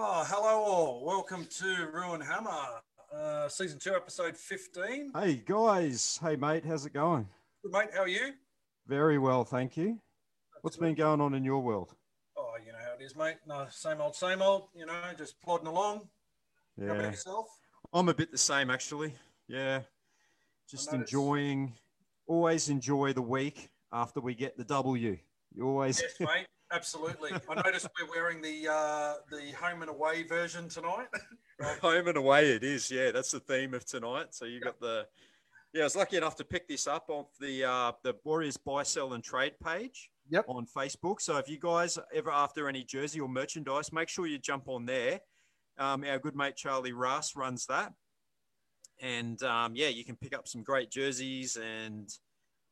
welcome to Roo & Hammer, uh, season two, episode 15. Hey guys, hey mate, how's it going? Good, mate, how are you? Very well, thank you. What's been going on in your world? Oh, you know how it is, mate. No, same old, same old, you know, just plodding along. How about Yeah, yourself? I'm a bit the same actually. Yeah, just enjoying. Always enjoy the week after we get the W. You always. Yes, mate, absolutely. I noticed we're wearing the uh, the home and away version tonight. Home and away it is, yeah. That's the theme of tonight. So you got the yeah, I was lucky enough to pick this up off the uh the Warriors buy, sell, and trade page Yep. on Facebook. So if you guys ever after any jersey or merchandise, make sure you jump on there. Um, our good mate Charlie Russ runs that. And um, yeah, you can pick up some great jerseys and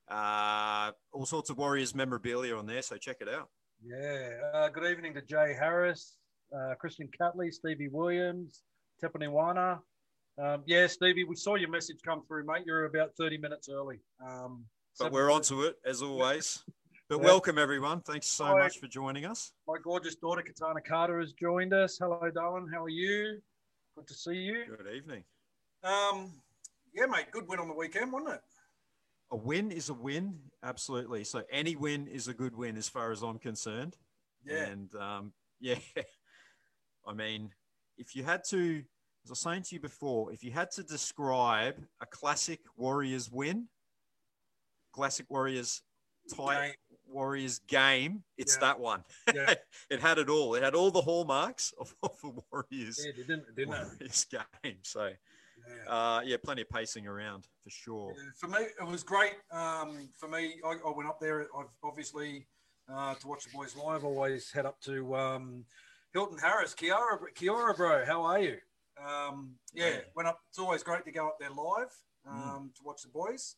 uh, all sorts of Warriors memorabilia on there. So check it out. Yeah. Uh, good evening to Jay Harris, uh, Christian Catley, Stevie Williams, Tepaniwana. Um, yeah, Stevie, we saw your message come through, mate. You're about 30 minutes early. Um, But we're on to it as always. But Yeah. welcome everyone. Thanks so Hi. much for joining us. My gorgeous daughter, Katana Carter, has joined us. Hello, darling. How are you? Good to see you. Good evening. Um, yeah, mate. Good win on the weekend, wasn't it? A win is a win, absolutely. So any win is a good win as far as I'm concerned. Yeah. And um, yeah, I mean, if you had to, as I was saying to you before, if you had to describe a classic Warriors win, classic Warriors type Game. Warriors game, it's Yeah. that one. Yeah. it had it all. It had all the hallmarks of, of a Warriors, Yeah, it didn't, didn't? Warriors game. So Yeah. uh, yeah, plenty of pacing around for sure. Yeah, For me, it was great. Um, for me, I, I went up there. I've obviously uh, to watch the boys live. Always head up to um, Hilton Harris, Kiara, Kiara, bro. How are you? Um, yeah, Yeah. went up. It's always great to go up there live um, to watch the boys.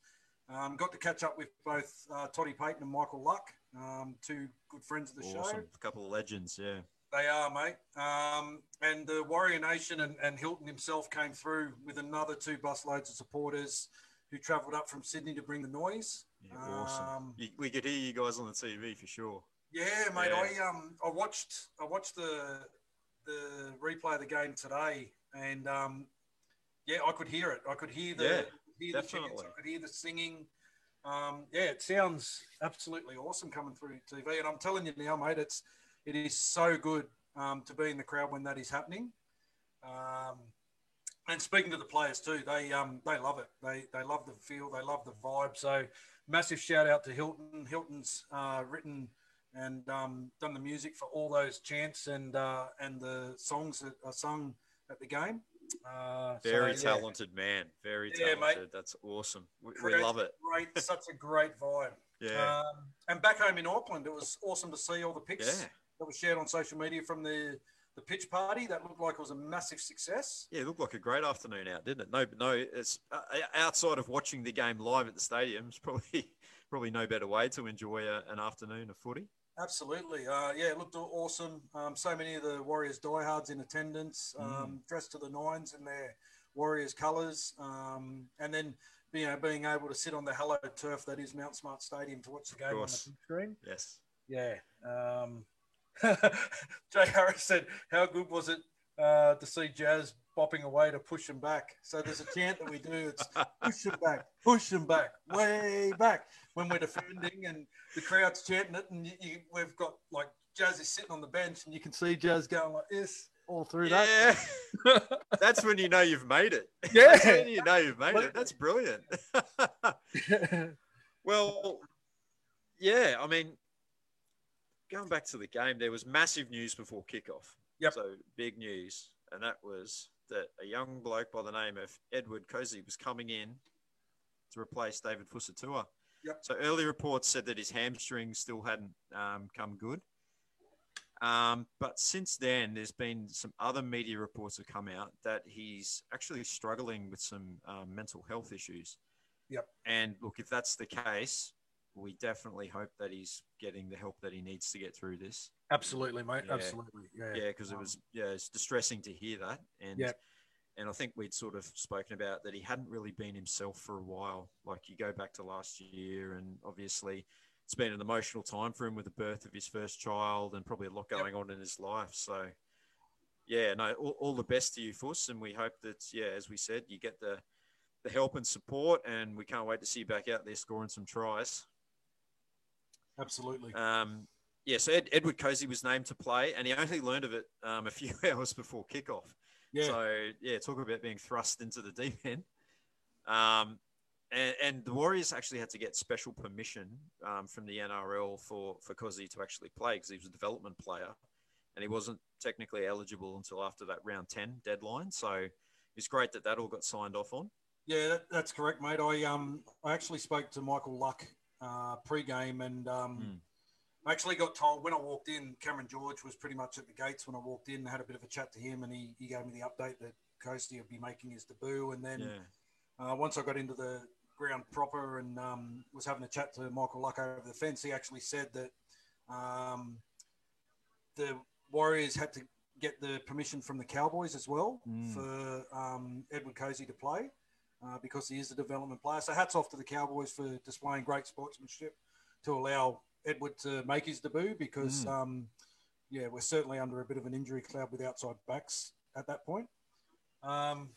Um, got to catch up with both uh, Toddy Payten and Michael Luck, um, two good friends of the show. A couple of legends, yeah. They are, mate. Um, and the Warrior Nation and, and Hilton himself came through with another two busloads of supporters who travelled up from Sydney to bring the noise. Yeah, awesome. Um, we could hear you guys on the TV for sure. Yeah, mate. Yeah. I um I watched I watched the the replay of the game today, and um yeah, I could hear it. I could hear the Yeah, hear the definitely. I could hear the singing. Um, yeah, it sounds absolutely awesome coming through TV, and I'm telling you now, mate, it's it is so good um, to be in the crowd when that is happening. Um, and speaking to the players too, they um, they love it. They they love the feel. They love the vibe. So massive shout out to Hilton. Hilton's uh, written and um, done the music for all those chants and uh, and the songs that are sung at the game. Uh, so, Very yeah, talented man. Very Yeah, mate. talented. That's awesome. We, we love it. Great, such a great vibe. Yeah. Um, and back home in Auckland, it was awesome to see all the pics yeah. That was shared on social media from the the pitch party. That looked like it was a massive success. Yeah, it looked like a great afternoon out, didn't it? No, no. It's uh, outside of watching the game live at the stadium. It's probably probably no better way to enjoy a, an afternoon of footy. Absolutely. Uh, yeah, it looked awesome. Um, so many of the Warriors diehards in attendance, um, Mm. dressed to the nines in their Warriors colours. Um, and then, you know, being able to sit on the hallowed turf that is Mount Smart Stadium to watch the game on the big screen. Yes. Yeah. Um, Jay Harris said, How good was it uh, to see Jazz bopping away to push him back? So there's a chant that we do it's push him back, push him back, way back when we're defending, and the crowd's chanting it. And you, you, we've got like Jazz is sitting on the bench, and you can see Jazz going like this all through Yeah. that. That's when you know you've made it. Yeah. You know you've made it. That's brilliant. Well, yeah, I mean, going back to the game, there was massive news before kickoff. Yep. So big news, and that was that a young bloke by the name of Edward Kosi was coming in to replace David Fusitu'a. Yep. So early reports said that his hamstring still hadn't um, come good. Um, but since then, there's been some other media reports have come out that he's actually struggling with some um, mental health issues. Yep. And look, if that's the case, we definitely hope that he's getting the help that he needs to get through this. Absolutely, mate. Yeah. Absolutely. Yeah. Yeah, because it Um, was yeah, it's distressing to hear that. And Yep. and I think we'd sort of spoken about that he hadn't really been himself for a while. Like you go back to last year, and obviously it's been an emotional time for him with the birth of his first child, and probably a lot Yep. going on in his life. So yeah, no, all, all the best to you, Fuss, and we hope that yeah, as we said, you get the the help and support, and we can't wait to see you back out there scoring some tries. Absolutely. Um, yeah, so Ed, Edward Kosi was named to play, and he only learned of it um, a few hours before kickoff. Yeah. So yeah, talk about being thrust into the deep end. Um, and, and the Warriors actually had to get special permission um, from the NRL for for Kosi to actually play because he was a development player, and he wasn't technically eligible until after that round ten deadline. So it's great that that all got signed off on. Yeah, that, that's correct, mate. I um I actually spoke to Michael Luck uh, pre-game, and um, Mm. I actually got told when I walked in, Cameron George was pretty much at the gates when I walked in. I had a bit of a chat to him, and he, he gave me the update that Kosi would be making his debut. And then Yeah. uh, once I got into the ground proper and um, was having a chat to Michael Luck over the fence, he actually said that um, the Warriors had to get the permission from the Cowboys as well Mm. for um, Edward Kosi to play uh, because he is a development player. So hats off to the Cowboys for displaying great sportsmanship to allow Edward to make his debut because, Mm. um, yeah, we're certainly under a bit of an injury cloud with outside backs at that point. Um,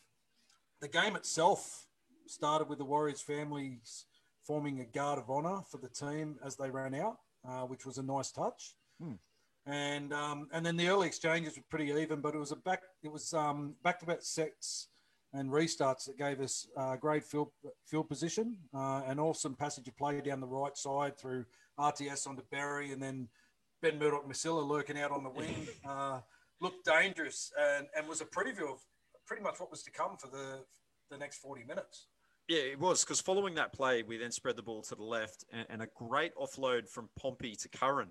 the game itself started with the Warriors families forming a guard of honor for the team as they ran out, uh, which was a nice touch. Hmm. And um, and then the early exchanges were pretty even, but it was a back it was um, back to back sets and restarts that gave us uh, great field field position uh, and awesome passage of play down the right side through RTS onto Berry, and then Ben Murdoch Masila lurking out on the wing uh, looked dangerous and, and was a preview of pretty much what was to come for the the next 40 minutes. Yeah, it was because following that play, we then spread the ball to the left and, and a great offload from Pompey to Curran.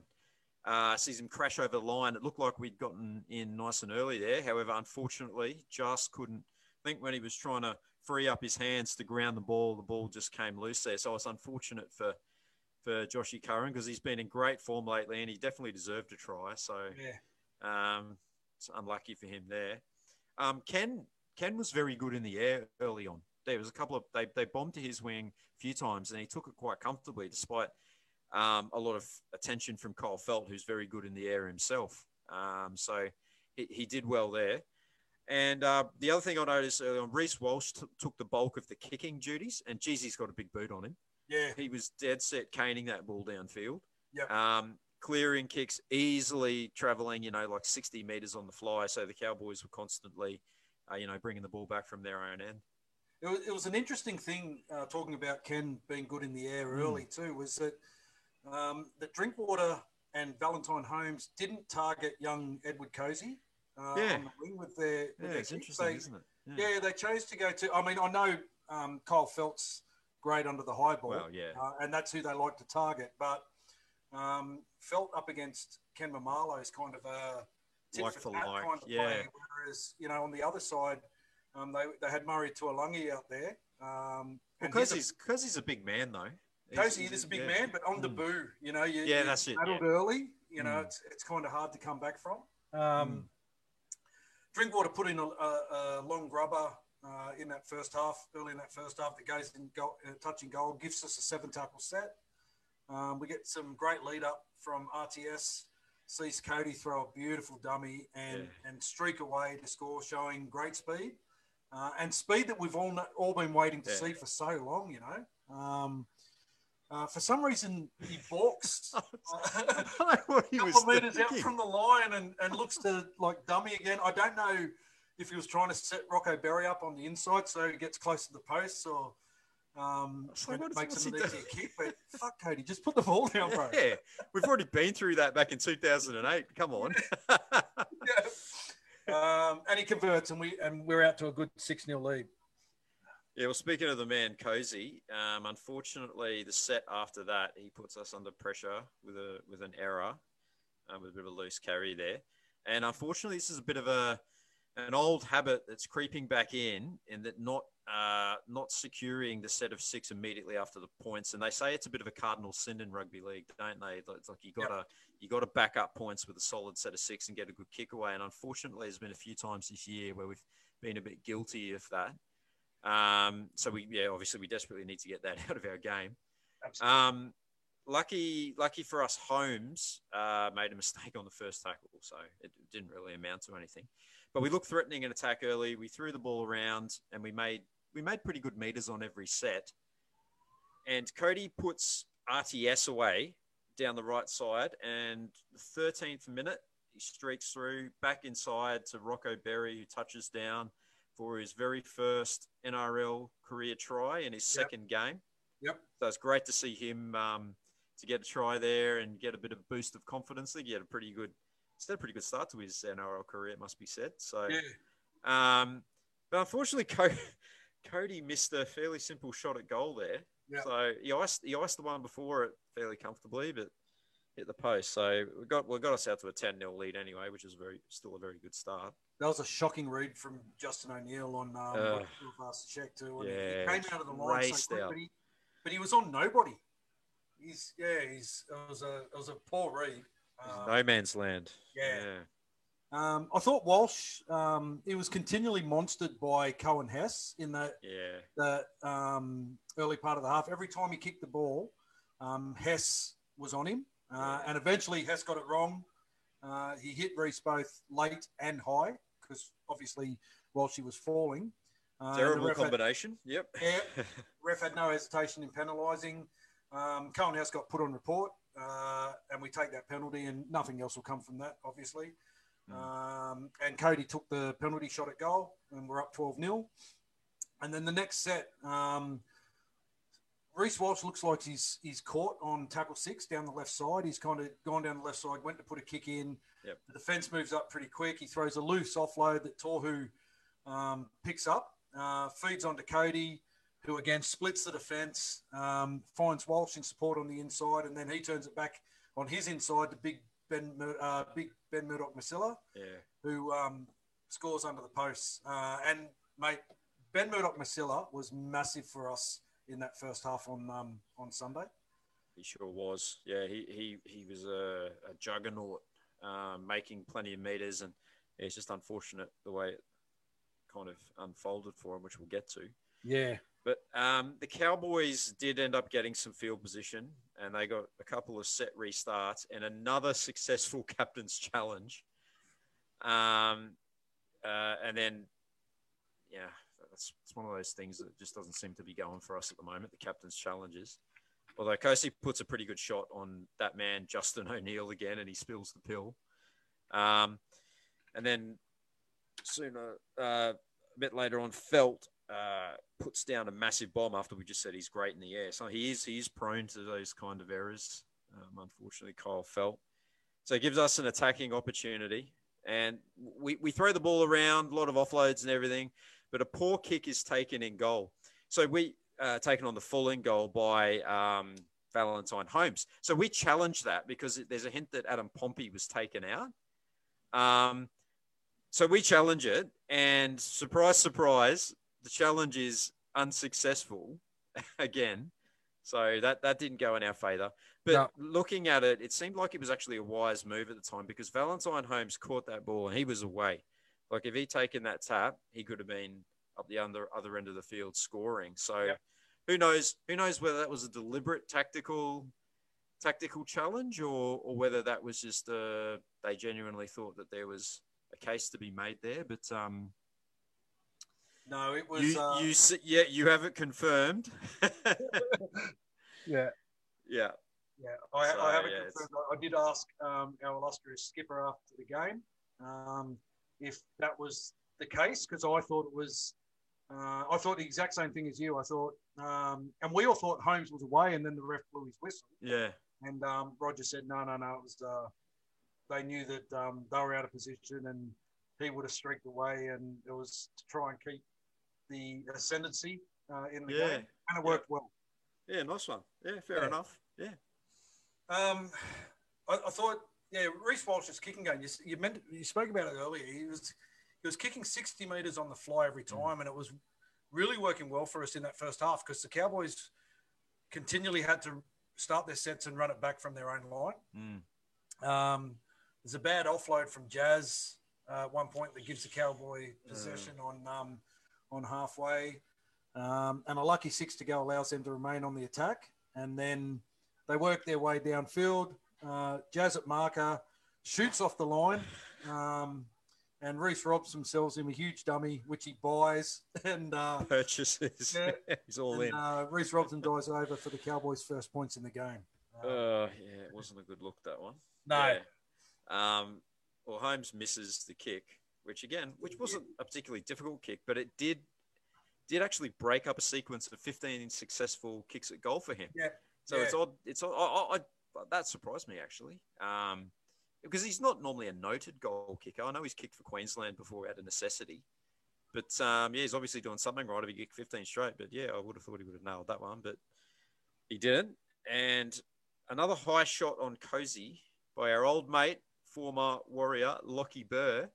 Uh, sees him crash over the line. It looked like we'd gotten in nice and early there. However, unfortunately, just couldn't I think when he was trying to free up his hands to ground the ball, the ball just came loose there. So it's unfortunate for for Joshy Curran because he's been in great form lately and he definitely deserved a try. So Yeah. um, it's unlucky for him there. Um, Ken Ken was very good in the air early on. There was a couple of they they bombed to his wing a few times and he took it quite comfortably despite um, a lot of attention from Kyle Feldt, who's very good in the air himself. Um, so he, he did well there. And uh, the other thing I noticed early on, Reece Walsh t- took the bulk of the kicking duties, and Jeezy's got a big boot on him Yeah. he was dead set caning that ball downfield. Yep. Um, clearing kicks easily traveling, you know, like 60 meters on the fly. So the Cowboys were constantly, uh, you know, bringing the ball back from their own end. It was, it was an interesting thing uh, talking about Ken being good in the air Hmm. early too. Was that um, that Drinkwater and Valentine Holmes didn't target young Edward Kosi uh, Yeah. on the wing with their. With Yeah, their it's interesting, They- isn't it? Yeah. they chose to go to. I mean, I know um, Kyle Feldt's great under the high ball, Well, yeah. uh, and that's who they like to target. But um, Feldt up against Ken Maumalo is kind of a tit Like for for like, kind of yeah. play. Whereas you know on the other side, um, they, they had Murray Taulagi out there. Um, Because he's he's, because he's a big man, though. a, Kosi is a big yeah. man, but on the Mm. boo, you know, you, Yeah, you that's it, battled yeah. early. You know, Mm. it's it's kind of hard to come back from. Mm. Um, Drinkwater put in a, a, a long grubber uh, in that first half, early in that first half, that goes in goal, uh, touching goal, gives us a seven tackle set. Um, we get some great lead up from RTS. Sees Kodi throw a beautiful dummy and, Yeah. and streak away to score, showing great speed uh, and speed that we've all all been waiting to Yeah. see for so long. You know, um, uh, for some reason he balks. uh, was couple of meters out from the line and, and looks to like dummy again. I don't know if he was trying to set Rocco Berry up on the inside so he gets close to the posts or um, So what- it makes him an easier kick. But fuck, Kodi, just put the ball down, bro. Yeah, we've already been through that back in 2008. Come on. Yeah. Um, and he converts, and we and we're out to a good six 0 lead. Yeah, well, speaking of the man Kosi, um, unfortunately, the set after that, he puts us under pressure with a with an error, uh, with a bit of a loose carry there, and unfortunately, this is a bit of a an old habit that's creeping back in, in that not uh, not securing the set of six immediately after the points, and they say it's a bit of a cardinal sin in rugby league, don't they? It's like you gotta you gotta back up points with a solid set of six and get a good kick away, and unfortunately, there's been a few times this year where we've been a bit guilty of that. Um, so we, yeah, obviously we desperately need to get that out of our game. Um, lucky, lucky for us, Holmes uh, made a mistake on the first tackle, so it didn't really amount to anything. but we looked threatening in attack early. We threw the ball around, and we made we made pretty good meters on every set. And Kodi puts RTS away down the right side, and the 13th minute he streaks through back inside to Rocco Berry, who touches down for his very first NRL career try in his Yep. second game. Yep. So it's great to see him um, to get a try there and get a bit of boost of confidence. I think he had a pretty good, he's had a pretty good start to his NRL career, it must be said. So, Yeah. um, but unfortunately, Kodi, Kodi missed a fairly simple shot at goal there. Yep. So he iced, he iced the one before it fairly comfortably, but hit the post. So we got we got us out to a 10 0 lead anyway, which is very still a very good start. That was a shocking read from Justin O'Neill on um, Uh, Belfast check too. Yeah, he came out of the line so quick, but he, but he was on nobody. He's yeah, he's it was a it was a poor read. Um, no man's land. yeah. Um, I thought Walsh um, he was continually monstered by Coen Hess in the yeah, the um, early part of the half. Every time he kicked the ball, um, Hess was on him, uh, and eventually Hess got it wrong. Uh, he hit Reece both late and high because obviously while she was falling. Uh, Terrible ref had- combination. Yep. Yeah. ref had no hesitation in penalising. Um, Coen Hess got put on report, uh, and we take that penalty, and nothing else will come from that, obviously. Um, and Kodi took the penalty shot at goal, and we're up 12 0. And then the next set, um, Reece Walsh looks like he's he's caught on tackle six down the left side. He's kind of gone down the left side, went to put a kick in. Yep. The defense moves up pretty quick. He throws a loose offload that Tohu um, picks up, uh, feeds onto Kodi, who again splits the defense, um, finds Walsh in support on the inside, and then he turns it back on his inside to Big Ben, uh, Big Ben Murdoch Masila, yeah. who um, scores under the posts. Uh, and mate, Ben Murdoch Masila was massive for us in that first half on um, on Sunday. He sure was. Yeah, he he, he was a, a juggernaut, um, making plenty of meters, and it's just unfortunate the way it kind of unfolded for him, which we'll get to. Yeah, But um, the Cowboys did end up getting some field position, and they got a couple of set restarts and another successful captain's challenge. Um, uh, and then, yeah, that's it's one of those things that just doesn't seem to be going for us at the moment. The captain's challenges. Although Kosi puts a pretty good shot on that man Justin O'Neill again, and he spills the pill. Um, and then sooner, uh, a bit later on, Feldt uh, puts down a massive bomb after we just said he's great in the air. So he is he is prone to those kind of errors. Um, unfortunately, Kyle Feldt. So it gives us an attacking opportunity, and we, we throw the ball around, a lot of offloads and everything, but a poor kick is taken in goal. So we uh, taken on the full in goal by um, Valentine Holmes. So we challenged that because there's a hint that Adam Pompey was taken out. Um, so we challenge it, and surprise, surprise, the challenge is unsuccessful again. So that that didn't go in our favour. But No. looking at it, it seemed like it was actually a wise move at the time because Valentine Holmes caught that ball and he was away. Like if he'd taken that tap, he could have been up the other other end of the field scoring. So Yep. who knows? Who knows whether that was a deliberate tactical tactical challenge or or whether that was just uh, they genuinely thought that there was a case to be made there. But um, no, it was. you uh, you yeah you have it confirmed. yeah, yeah. Yeah, I, So, I haven't yeah, it's- confirmed. I did ask um, our illustrious skipper after the game um, if that was the case because I thought it was. Uh, I thought the exact same thing as you. I thought, um, and we all thought Holmes was away, and then the ref blew his whistle, Yeah. and um, Roger said, "No, no, no. It was. Uh, they knew that um, they were out of position, and he would have streaked away, and it was to try and keep the ascendancy uh, in the Yeah. game, and it worked well." Yeah, nice one. Yeah, fair Yeah. enough. Yeah. Um, I, I thought, yeah, Reece Walsh's kicking game. You, you meant you spoke about it earlier. He was he was kicking sixty meters on the fly every time, and it was really working well for us in that first half because the Cowboys continually had to start their sets and run it back from their own line. Mm. Um, there's a bad offload from Jazz uh, at one point that gives the Cowboy possession on um, on halfway, um, and a lucky six to go allows them to remain on the attack, and then they work their way downfield. Uh, Jazz at marker shoots off the line, um, and Reece Robson sells him a huge dummy, which he buys, and uh, Purchases. Yeah. He's all and, in. uh, Reece Robson dies over for the Cowboys' first points in the game. Uh, Uh, yeah, it wasn't a good look that one. no, Yeah. Um, well, Holmes misses the kick, which again, which wasn't a particularly difficult kick, but it did did actually break up a sequence of 15 successful kicks at goal for him. Yeah. So Yeah. it's odd. It's odd. I, I, that surprised me actually, um, because he's not normally a noted goal kicker. I know he's kicked for Queensland before out of necessity, but um, yeah, he's obviously doing something right if he kicked 15 straight. But yeah, I would have thought he would have nailed that one, but he didn't. And another high shot on Kosi by our old mate, former warrior Lockie Burr,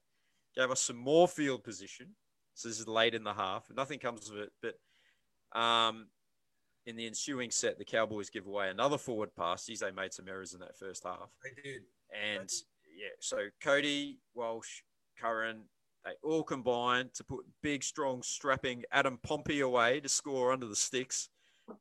gave us some more field position. So this is late in the half. Nothing comes of it, but um, in the ensuing set, the Cowboys give away another forward pass. Geez, they made some errors in that first half. they did. And yeah, so Kodi, Walsh, Curran, they all combined to put big, strong, strapping Adam Pompey away to score under the sticks.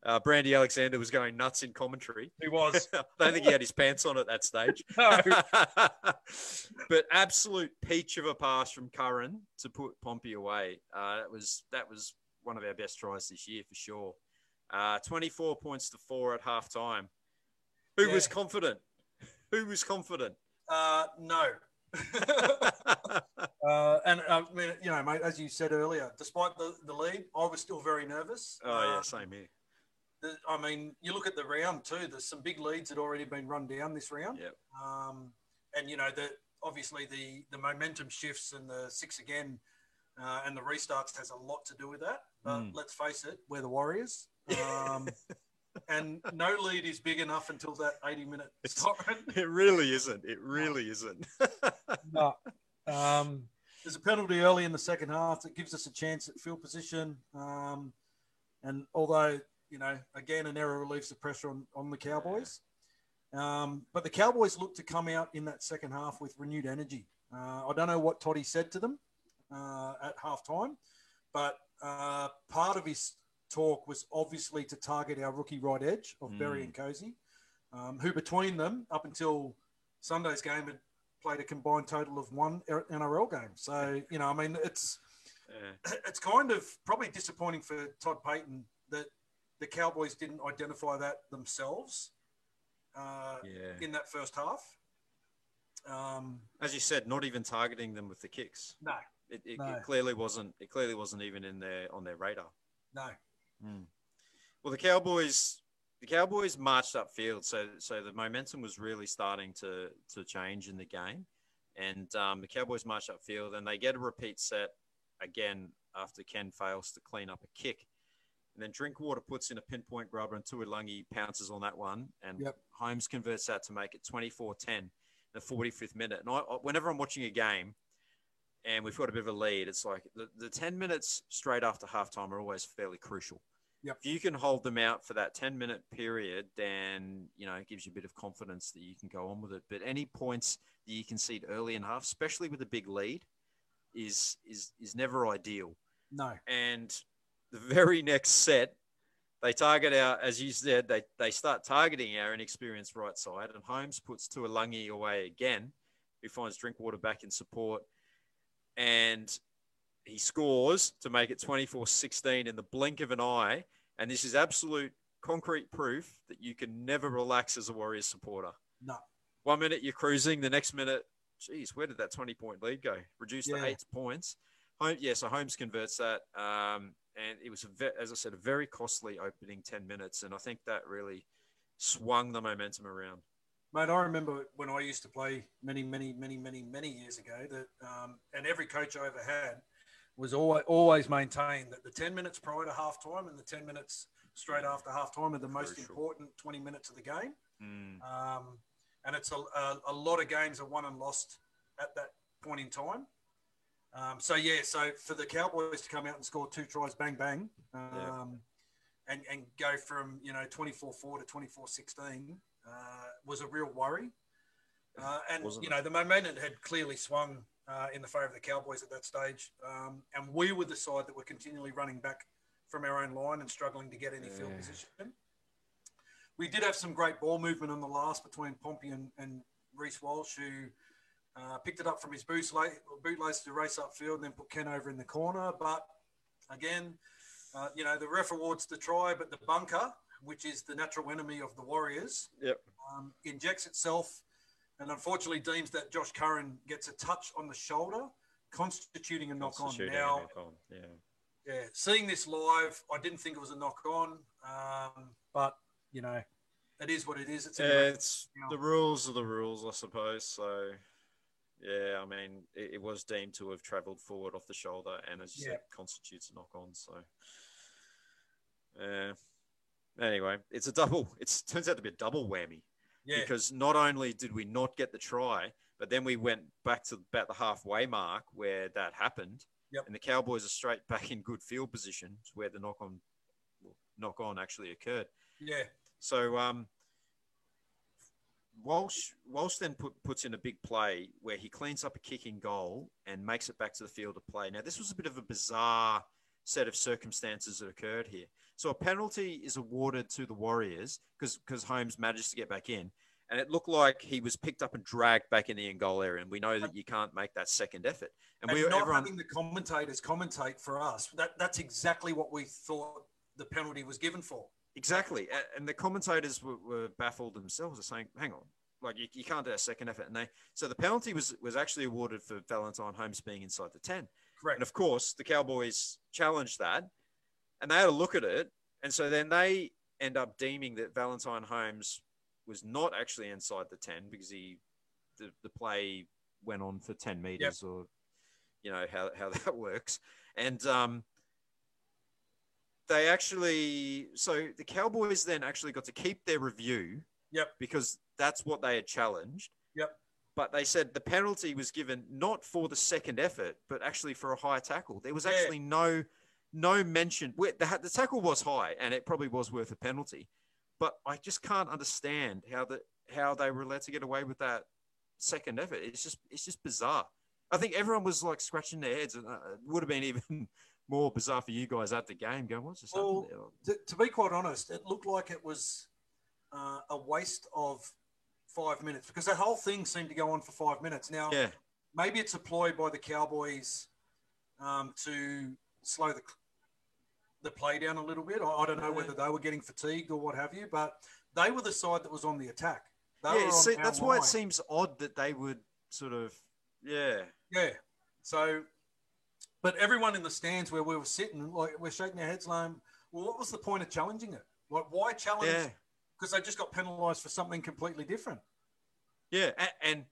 Uh, Brandy Alexander was going nuts in commentary. He was. I don't think he had his pants on at that stage. No. but absolute peach of a pass from Curran to put Pompey away. Uh, that was that was one of our best tries this year for sure. Uh, 24 points to four at half time. Who was confident? Who was confident? Uh, no. uh, and I mean, you know, mate, as you said earlier, despite the, the lead, I was still very nervous. oh yeah, Uh, same here. the- I mean, you look at the round too. There's some big leads that already been run down this round. Yep. Um, and you know, the obviously the the momentum shifts and the six again uh, and the restarts has a lot to do with that. But Mm. let's face it, we're the Warriors. Um, and no lead is big enough until that 80 minute siren. It really isn't. It really isn't. No. Um, there's a penalty early in the second half that gives us a chance at field position. Um, and although, you know, again, an error relieves the pressure on, on the Cowboys. Um, but the Cowboys look to come out in that second half with renewed energy. Uh, I don't know what Toddy said to them uh, at halftime, but uh, part of his talk was obviously to target our rookie right edge of Berry Mm. and Kosi, um, who between them, up until Sunday's game, had played a combined total of one NRL game. So, you know, I mean, it's Yeah. it's kind of probably disappointing for Todd Payten that the Cowboys didn't identify that themselves uh, yeah. in that first half. Um, As you said, not even targeting them with the kicks. no, It, it, No. it clearly wasn't. It clearly wasn't even in their on their radar. no. Well, the Cowboys, the Cowboys marched upfield, so so the momentum was really starting to to change in the game, and um, the Cowboys marched upfield, and they get a repeat set again after Ken fails to clean up a kick, and then Drinkwater puts in a pinpoint grubber, and Taulagi pounces on that one, and Yep. Holmes converts that to make it 24-10 the 45th minute. And I- whenever I'm watching a game. And we've got a bit of a lead. It's like the, the 10 minutes straight after halftime are always fairly crucial if you can hold them out for that 10 minute period, then, you know, it gives you a bit of confidence that you can go on with it. But any points that you concede early in half, especially with a big lead, is, is, is never ideal. No. And the very next set, they target our, as you said, they, they start targeting our inexperienced right side, and Holmes puts Taulagi away again, who finds Drinkwater back in support. And he scores to make it 24 16 in the blink of an eye. And this is absolute concrete proof that you can never relax as a Warriors supporter. No. One minute you're cruising, the next minute, geez, where did that 20 point lead go? Reduced Yeah. to eight points. Home, yeah, so Holmes converts that. Um, and it was, a ve- as I said, a very costly opening 10 minutes. And I think that really swung the momentum around. Mate, I remember when I used to play many, many, many, many, many years ago that, um, and every coach I ever had was always, always maintained that the 10 minutes prior to halftime and the 10 minutes straight after halftime are the most Crucial. important 20 minutes of the game. Mm, Um, and it's a, a, a lot of games are won and lost at that point in time. Um, so yeah, so for the Cowboys to come out and score two tries, bang bang, um, Yeah. and and go from you know 24-4 to 24-16 uh, was a real worry. Uh, and Wasn't you know the momentum had clearly swung uh, in the favour of the Cowboys at that stage, um, and we were the side that were continually running back from our own line and struggling to get any field position. We did have some great ball movement on the last between Pompey and, and Reece Walsh, who Uh, picked it up from his bootlace, bootlace to race upfield and then put Ken over in the corner. But again, uh, you know, the ref awards the try, but the bunker, which is the natural enemy of the Warriors, Yep. Um, injects itself and unfortunately deems that Josh Curran gets a touch on the shoulder, constituting a knock on. Now, knock-on, Yeah. yeah, seeing this live, I didn't think it was a knock on, um, but you know, it is what it is. It's, the Yeah, it's the rules are the rules, I suppose. So, yeah, I mean, it, it was deemed to have travelled forward off the shoulder, and as you Yeah. said, constitutes a knock on. So, yeah. Anyway, it's a double. It turns out to be a double whammy yeah, because not only did we not get the try, but then we went back to about the halfway mark where that happened, Yep. and the Cowboys are straight back in good field position where the knock on, knock on actually occurred. yeah, So um, Walsh Walsh then put, puts in a big play where he cleans up a kicking goal and makes it back to the field of play. Now this was a bit of a bizarre set of circumstances that occurred here. So a penalty is awarded to the Warriors because because Holmes managed to get back in, and it looked like he was picked up and dragged back in the in goal area. And we know that you can't make that second effort. And, and we not everyone having the commentators commentate for us. That that's exactly what we thought the penalty was given for. Exactly. And the commentators were, were baffled themselves, saying, hang on, like you, you can't do a second effort. And they, so the penalty was, was actually awarded for Valentine Holmes being inside the 10. Correct. And of course, the Cowboys challenged that and they had a look at it. And so then they end up deeming that Valentine Holmes was not actually inside the 10 because he, the, the play went on for 10 meters or, you know, how, how that works. And, um, they actually so the Cowboys then actually got to keep their review. Yep. Because that's what they had challenged. Yep. But they said the penalty was given not for the second effort, but actually for a high tackle. There was Yeah. actually no no mention. The, the tackle was high, and it probably was worth a penalty. But I just can't understand how the how they were allowed to get away with that second effort. It's just it's just bizarre. I think everyone was like scratching their heads, and uh, it would have been even more bizarre for you guys at the game. Going, what's just Well. To, to be quite honest, it looked like it was uh, a waste of five minutes because that whole thing seemed to go on for five minutes. Now, Yeah, maybe it's a ploy by the Cowboys um, to slow the the play down a little bit. I, I don't know Yeah. whether they were getting fatigued or what have you, but they were the side that was on the attack. They yeah. See, that's why it seems odd that they would sort of, yeah, Yeah. So, but everyone in the stands where we were sitting, like we're shaking our heads, like, well, what was the point of challenging it? Like, why challenge? yeah, Because they just got penalised for something completely different. yeah, and, and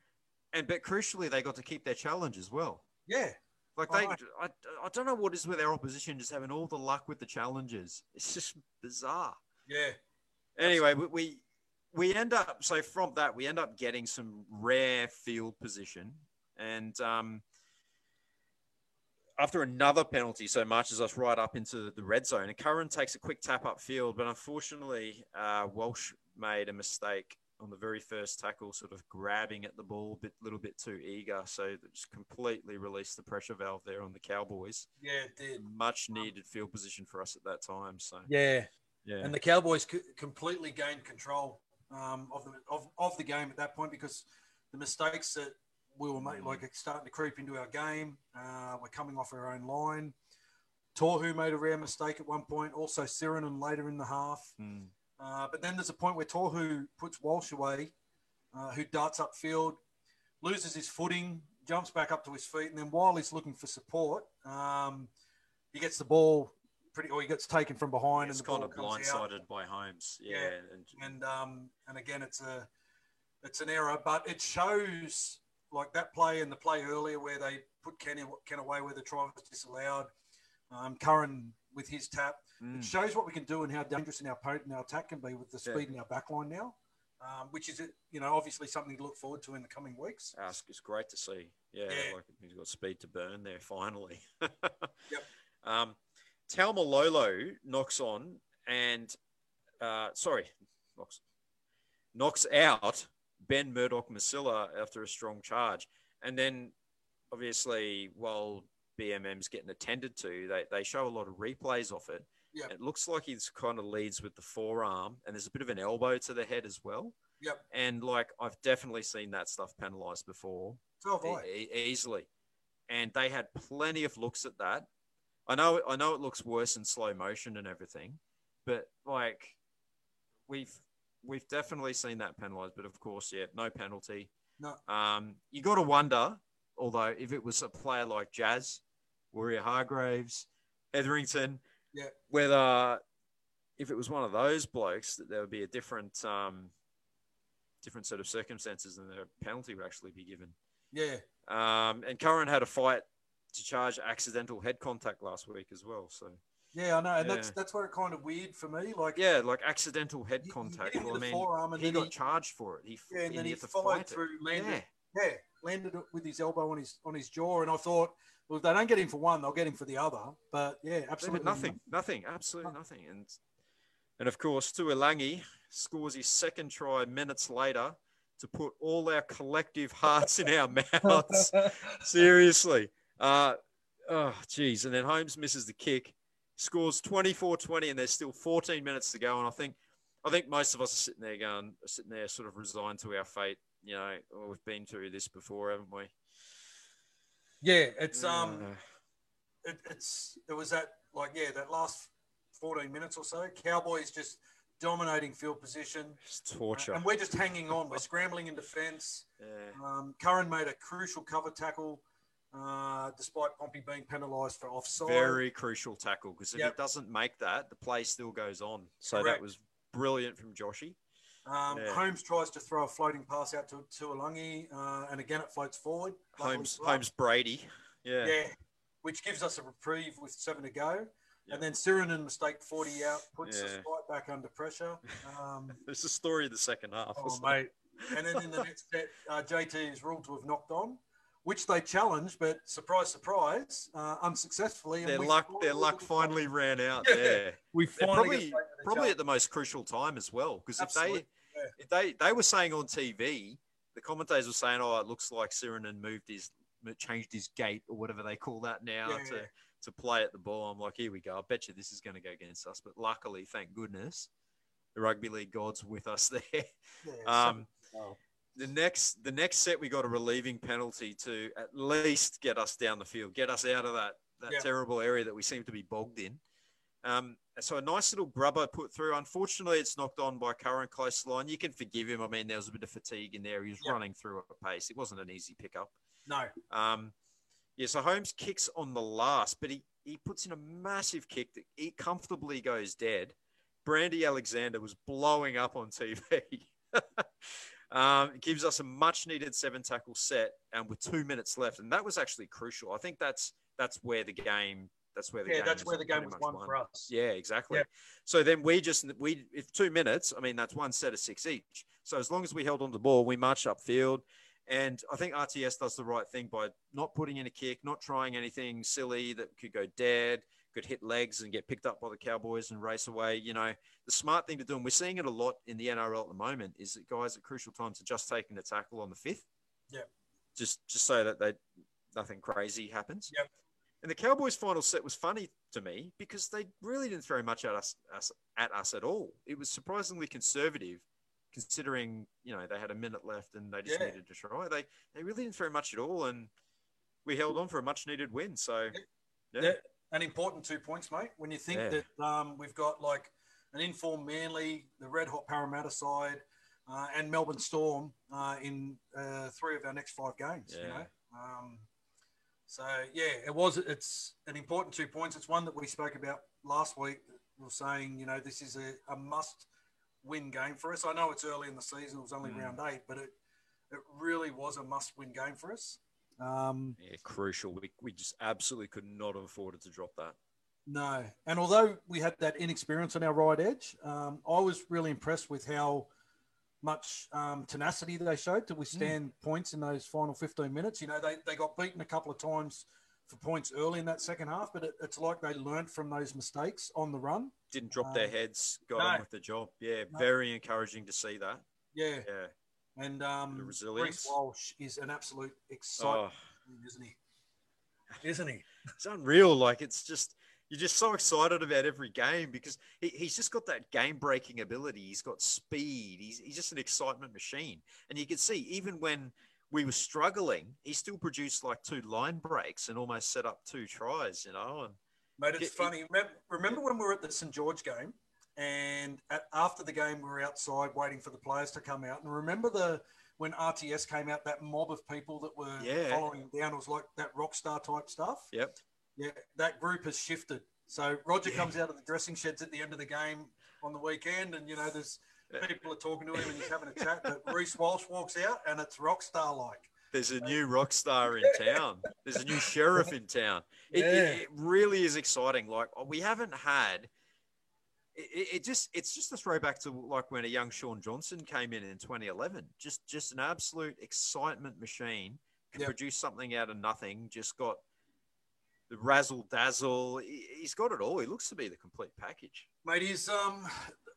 and but crucially, they got to keep their challenge as well. Yeah. Like they. I, I don't know what is with their opposition just having all the luck with the challenges. It's just bizarre. Yeah. Anyway, we, we we end up so from that we end up getting some rare field position, and um, after another penalty, so marches us right up into the red zone. And Curran takes a quick tap up field, but unfortunately, uh, Walsh made a mistake on the very first tackle, sort of grabbing at the ball a bit, little bit too eager. So just completely released the pressure valve there on the Cowboys. Yeah, it did. Much needed field position for us at that time. So Yeah. yeah, And the Cowboys c- completely gained control um, of, the, of, of the game at that point because the mistakes that we were making, like starting to creep into our game. Uh, we're coming off our own line. Tohu made a rare mistake at one point. Also, Sironen later in the half. Hmm. Uh, but then there's a point where Tohu puts Walsh away, uh, who darts upfield, loses his footing, jumps back up to his feet, and then while he's looking for support, um, he gets the ball pretty, or he gets taken from behind, it's and the ball kind of comes out. blindsided by Holmes. Yeah, Yeah. and And um, and again, it's a it's an error, but it shows like that play and the play earlier where they put Ken, Ken away where the try was disallowed. Um, Curran with his tap. Mm. It shows what we can do and how dangerous and our potent our attack can be with the Yeah. speed in our back line now, um, which is you know obviously something to look forward to in the coming weeks. Uh, it's, it's great to see. Yeah, Yeah. like he's got speed to burn there finally. Yep. Um, Taumalolo knocks on and uh, sorry, knocks knocks out Ben Murdoch Masila after a strong charge, and then obviously while BMM's getting attended to, they they show a lot of replays of it. Yep. It looks like he's kind of leads with the forearm, and there's a bit of an elbow to the head as well. Yep. And like I've definitely seen that stuff penalised before. So have e- easily, and they had plenty of looks at that. I know, I know, it looks worse in slow motion and everything, but like we've we've definitely seen that penalised. But of course, yeah, no penalty. No. Um, you got to wonder, although if it was a player like Jazz, Warrior Hargraves, Etherington, Yeah. whether if it was one of those blokes that there would be a different um, different set of circumstances and the penalty would actually be given. Yeah. Um, and Curran had a fight to charge accidental head contact last week as well. So Yeah, I know. And that's Yeah. that's where it kind of weird for me. Like, yeah, like accidental head he- he contact. him Well, I mean, he got he- charged for it. He yeah, and then he followed through, landed, Yeah, yeah, landed it with his elbow on his on his jaw. And I thought, well, if they don't get him for one, they'll get him for the other. But yeah, absolutely nothing, nothing, absolutely nothing. And and of course, Taulagi scores his second try minutes later to put all our collective hearts in our mouths. Seriously. Uh, oh, geez. And then Holmes misses the kick, scores 24 20, and there's still 14 minutes to go. And I think I think most of us are sitting there going, sitting there sort of resigned to our fate. You know, we've been through this before, haven't we? Yeah, it's um, Uh, it, it's it was that like yeah that last 14 minutes or so, Cowboys just dominating field position, it's torture. and we're just hanging on. We're scrambling in defence. Yeah. Um, Curran made a crucial cover tackle, uh, despite Pompey being penalised for offside. Very crucial tackle because if Yep. it doesn't make that, the play still goes on. So Correct. that was brilliant from Joshy. Um, Yeah. Holmes tries to throw a floating pass out to to Alungi, uh, and again it floats forward. Luckily Holmes. Holmes Brady. Yeah. yeah, which gives us a reprieve with seven to go. Yeah. And then Sironen mistake 40 out, puts us Yeah. right back under pressure. Um, There's the story of the second half. oh, mate. And then in the next set, uh, JT is ruled to have knocked on, which they challenged, but surprise, surprise, uh, unsuccessfully. Their we luck, their luck finally ran out Yeah. there. We They're finally probably get straight to the probably at the most crucial time as well. Because if they yeah. if they they were saying on TV, the commentators were saying, "Oh, it looks like Sironen moved his changed his gait or whatever they call that now Yeah, to yeah. to play at the ball." I'm like, "Here we go. I bet you this is going to go against us." But luckily, thank goodness, the rugby league gods with us there. Um, the next the next set we got a relieving penalty to at least get us down the field, get us out of that that terrible area that we seem to be bogged in. Um, so a nice little grubber put through. Unfortunately, it's knocked on by current close line. You can forgive him. I mean, there was a bit of fatigue in there. He was Yeah. running through at a pace. It wasn't an easy pickup. no, Um, yeah, so Holmes kicks on the last, but he, he puts in a massive kick that he comfortably goes dead. Brandy Alexander was blowing up on TV. um, it gives us a much needed seven tackle set and with two minutes left. And that was actually crucial. I think that's that's where the game that's where the yeah, game that's was where the game was much won for us. yeah, exactly. Yeah. So then we just we if two minutes, I mean that's one set of six each. So as long as we held on to the ball, we marched upfield. And I think RTS does the right thing by not putting in a kick, not trying anything silly that could go dead, could hit legs and get picked up by the Cowboys and race away. You know, the smart thing to do, and we're seeing it a lot in the NRL at the moment, is that guys at crucial times are just taking the tackle on the fifth. Yeah. Just just so that they nothing crazy happens. Yep. And the Cowboys' final set was funny to me because they really didn't throw much at us, us at us at all. It was surprisingly conservative, considering you know they had a minute left and they just Yeah. needed to try. They they really didn't throw much at all, and we held on for a much needed win. So yeah, Yeah. An important two points, mate. When you think Yeah. that um, we've got like an informed Manly, the red hot Parramatta side, uh, and Melbourne Storm uh, in uh, three of our next five games. You know, um, so yeah, it was. It's an important two points. It's one that we spoke about last week. We were saying, you know, this is a, a must-win game for us. I know it's early in the season; it was only Mm. round eight, but it it really was a must-win game for us. Um, yeah, crucial. We we just absolutely could not have afforded to drop that. No, and although we had that inexperience on our right edge, um, I was really impressed with how much um, tenacity they showed to withstand points in those final 15 minutes. You know, they, they got beaten a couple of times for points early in that second half, but it, it's like they learned from those mistakes on the run. Didn't drop their Um, heads, got no. on with the job. Yeah, No. very encouraging to see that. Yeah, Yeah. and um, The resilience. Reece Walsh is an absolute excitement, Oh, isn't he? Isn't he? it's unreal. Like it's just you're just so excited about every game because he, he's just got that game breaking ability. He's got speed. He's, he's just an excitement machine. And you can see even when we were struggling, he still produced like two line breaks and almost set up two tries, you know. And Mate, it's Get- funny. Remember, remember when we were at the St George game, and at, after the game we were outside waiting for the players to come out, and remember the when RTS came out, that mob of people that were Yeah. following him down was like that rock star type stuff. yep, Yeah, that group has shifted. So Roger Yeah. comes out of the dressing sheds at the end of the game on the weekend, and you know there's people are talking to him and he's having a chat. But Reece Walsh walks out, and it's rock star like. there's a new rock star in town. There's a new sheriff in town. It, Yeah. it, it really is exciting. Like we haven't had. It, it- just it's just a throwback to like when a young Shaun Johnson came in in 2011. Just just an absolute excitement machine. Could Yep. produce something out of nothing. Just got the razzle dazzle. He, he's got it all. He looks to be the complete package. Mate, he's um,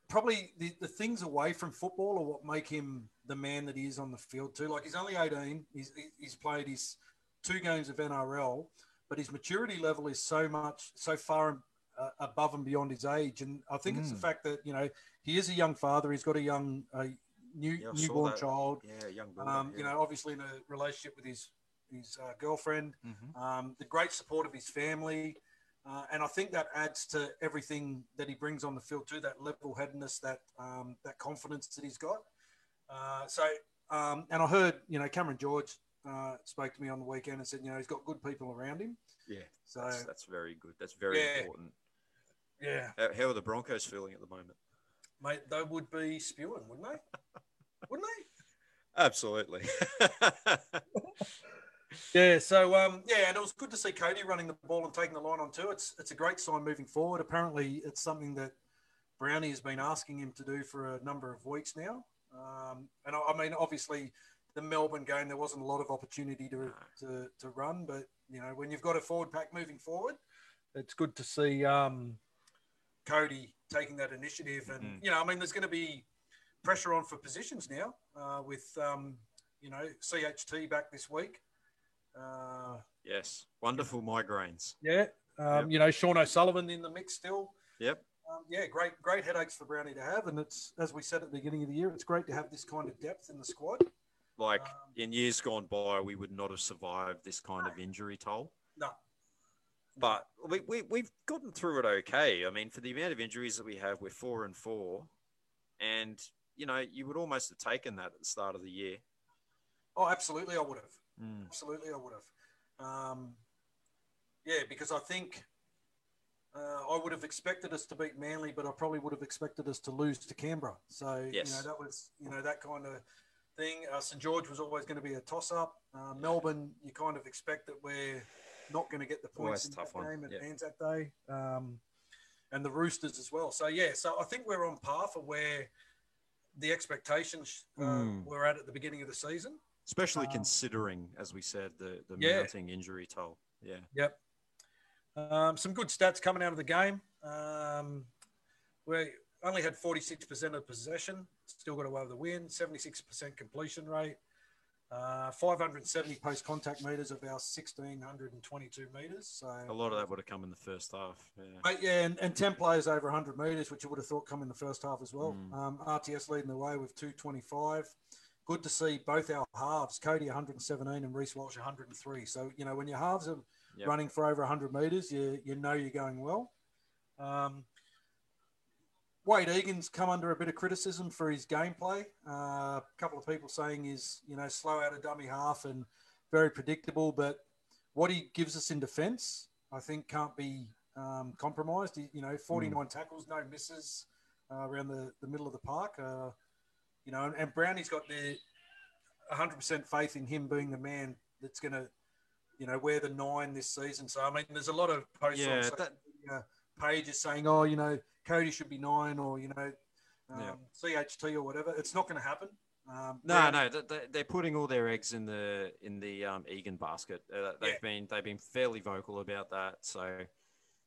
probably the, the things away from football are what make him the man that he is on the field too. Like he's only 18. He's, he's played his two games of NRL, but his maturity level is so much, so far uh, above and beyond his age. And I think it's the Mm. fact that, you know, he is a young father. He's got a young, a new, Yeah, newborn child. Yeah, young boy. Um, yeah. You know, obviously in a relationship with his, his uh, girlfriend Mhm. um, the great support of his family. Uh, and I think that adds to everything that he brings on the field too, that level-headedness, that um, that confidence that he's got. Uh, so, um, and I heard, you know, Cameron George uh, spoke to me on the weekend and said, you know, he's got good people around him. Yeah, So, that's, that's very good. That's very Yeah. important. yeah, How, how are the Broncos feeling at the moment? mate, they would be spewing, wouldn't they? wouldn't they? Absolutely. Yeah, so um, yeah, and it was good to see Kodi running the ball and taking the line on too. It's it's a great sign moving forward. Apparently, it's something that Brownie has been asking him to do for a number of weeks now. Um, and I, I mean, obviously, the Melbourne game there wasn't a lot of opportunity to, to to run, but you know, when you've got a forward pack moving forward, it's good to see um, Kodi taking that initiative. And Mhm. you know, I mean, there's going to be pressure on for positions now uh, with um, you know CHT back this week. Uh, yes, wonderful migraines. yeah. Um, Yep. You know, Sean O'Sullivan in the mix still. Yep. Um, yeah, great, great headaches for Brownie to have, and it's as we said at the beginning of the year, it's great to have this kind of depth in the squad. Like Um, in years gone by, we would not have survived this kind of injury toll. No, But we, we, we've gotten through it okay. I mean, for the amount of injuries that we have, we're four and four. And, you know, you would almost have taken that at the start of the year. oh, absolutely, I would have. Mm. Absolutely, I would have. Um, yeah, because I think uh, I would have expected us to beat Manly, but I probably would have expected us to lose to Canberra. So you know that was you know that kind of thing. Uh, St George was always going to be a toss-up. Uh, Melbourne, you kind of expect that we're not going to get the points a in that one, game at. Anzac Day, um, and the Roosters as well. So yeah, so I think we're on par for where the expectations uh, Mm. were at at the beginning of the season. Especially Um, considering, as we said, the, the Yeah. mounting injury toll. Yeah. Yep. Um, some good stats coming out of the game. Um, we only had 46% of possession, still got away with the win, 76% completion rate, uh, 570 post contact meters of our 1622 meters. So A lot of that would have come in the first half. Yeah. Mate, yeah, and, and 10 players over 100 metres, which you would have thought come in the first half as well. Mm. Um, RTS leading the way with 225. Good to see both our halves, Kodi 117 and Reece Walsh 103. So, you know, when your halves are Yep. running for over 100 metres, you, you know you're going well. Um, Wade Egan's come under a bit of criticism for his gameplay. Uh, a couple of people saying he's, you know, slow out of dummy half and very predictable, but what he gives us in defence, I think, can't be um, compromised. He, you know, 49 tackles, no misses uh, around the, the middle of the park. Uh, you know, and, and Brownie's got the 100% faith in him being the man that's going to, you know, wear the nine this season. So, I mean, there's a lot of posts on social that- media pages saying, oh, you know, Kodi should be nine or, you know, um, Yeah. CHT or whatever. It's not going to happen. Um, No, Brown- no, th- th- they're putting all their eggs in the in the um, Egan basket. Uh, they've Yeah. been they've been fairly vocal about that. So,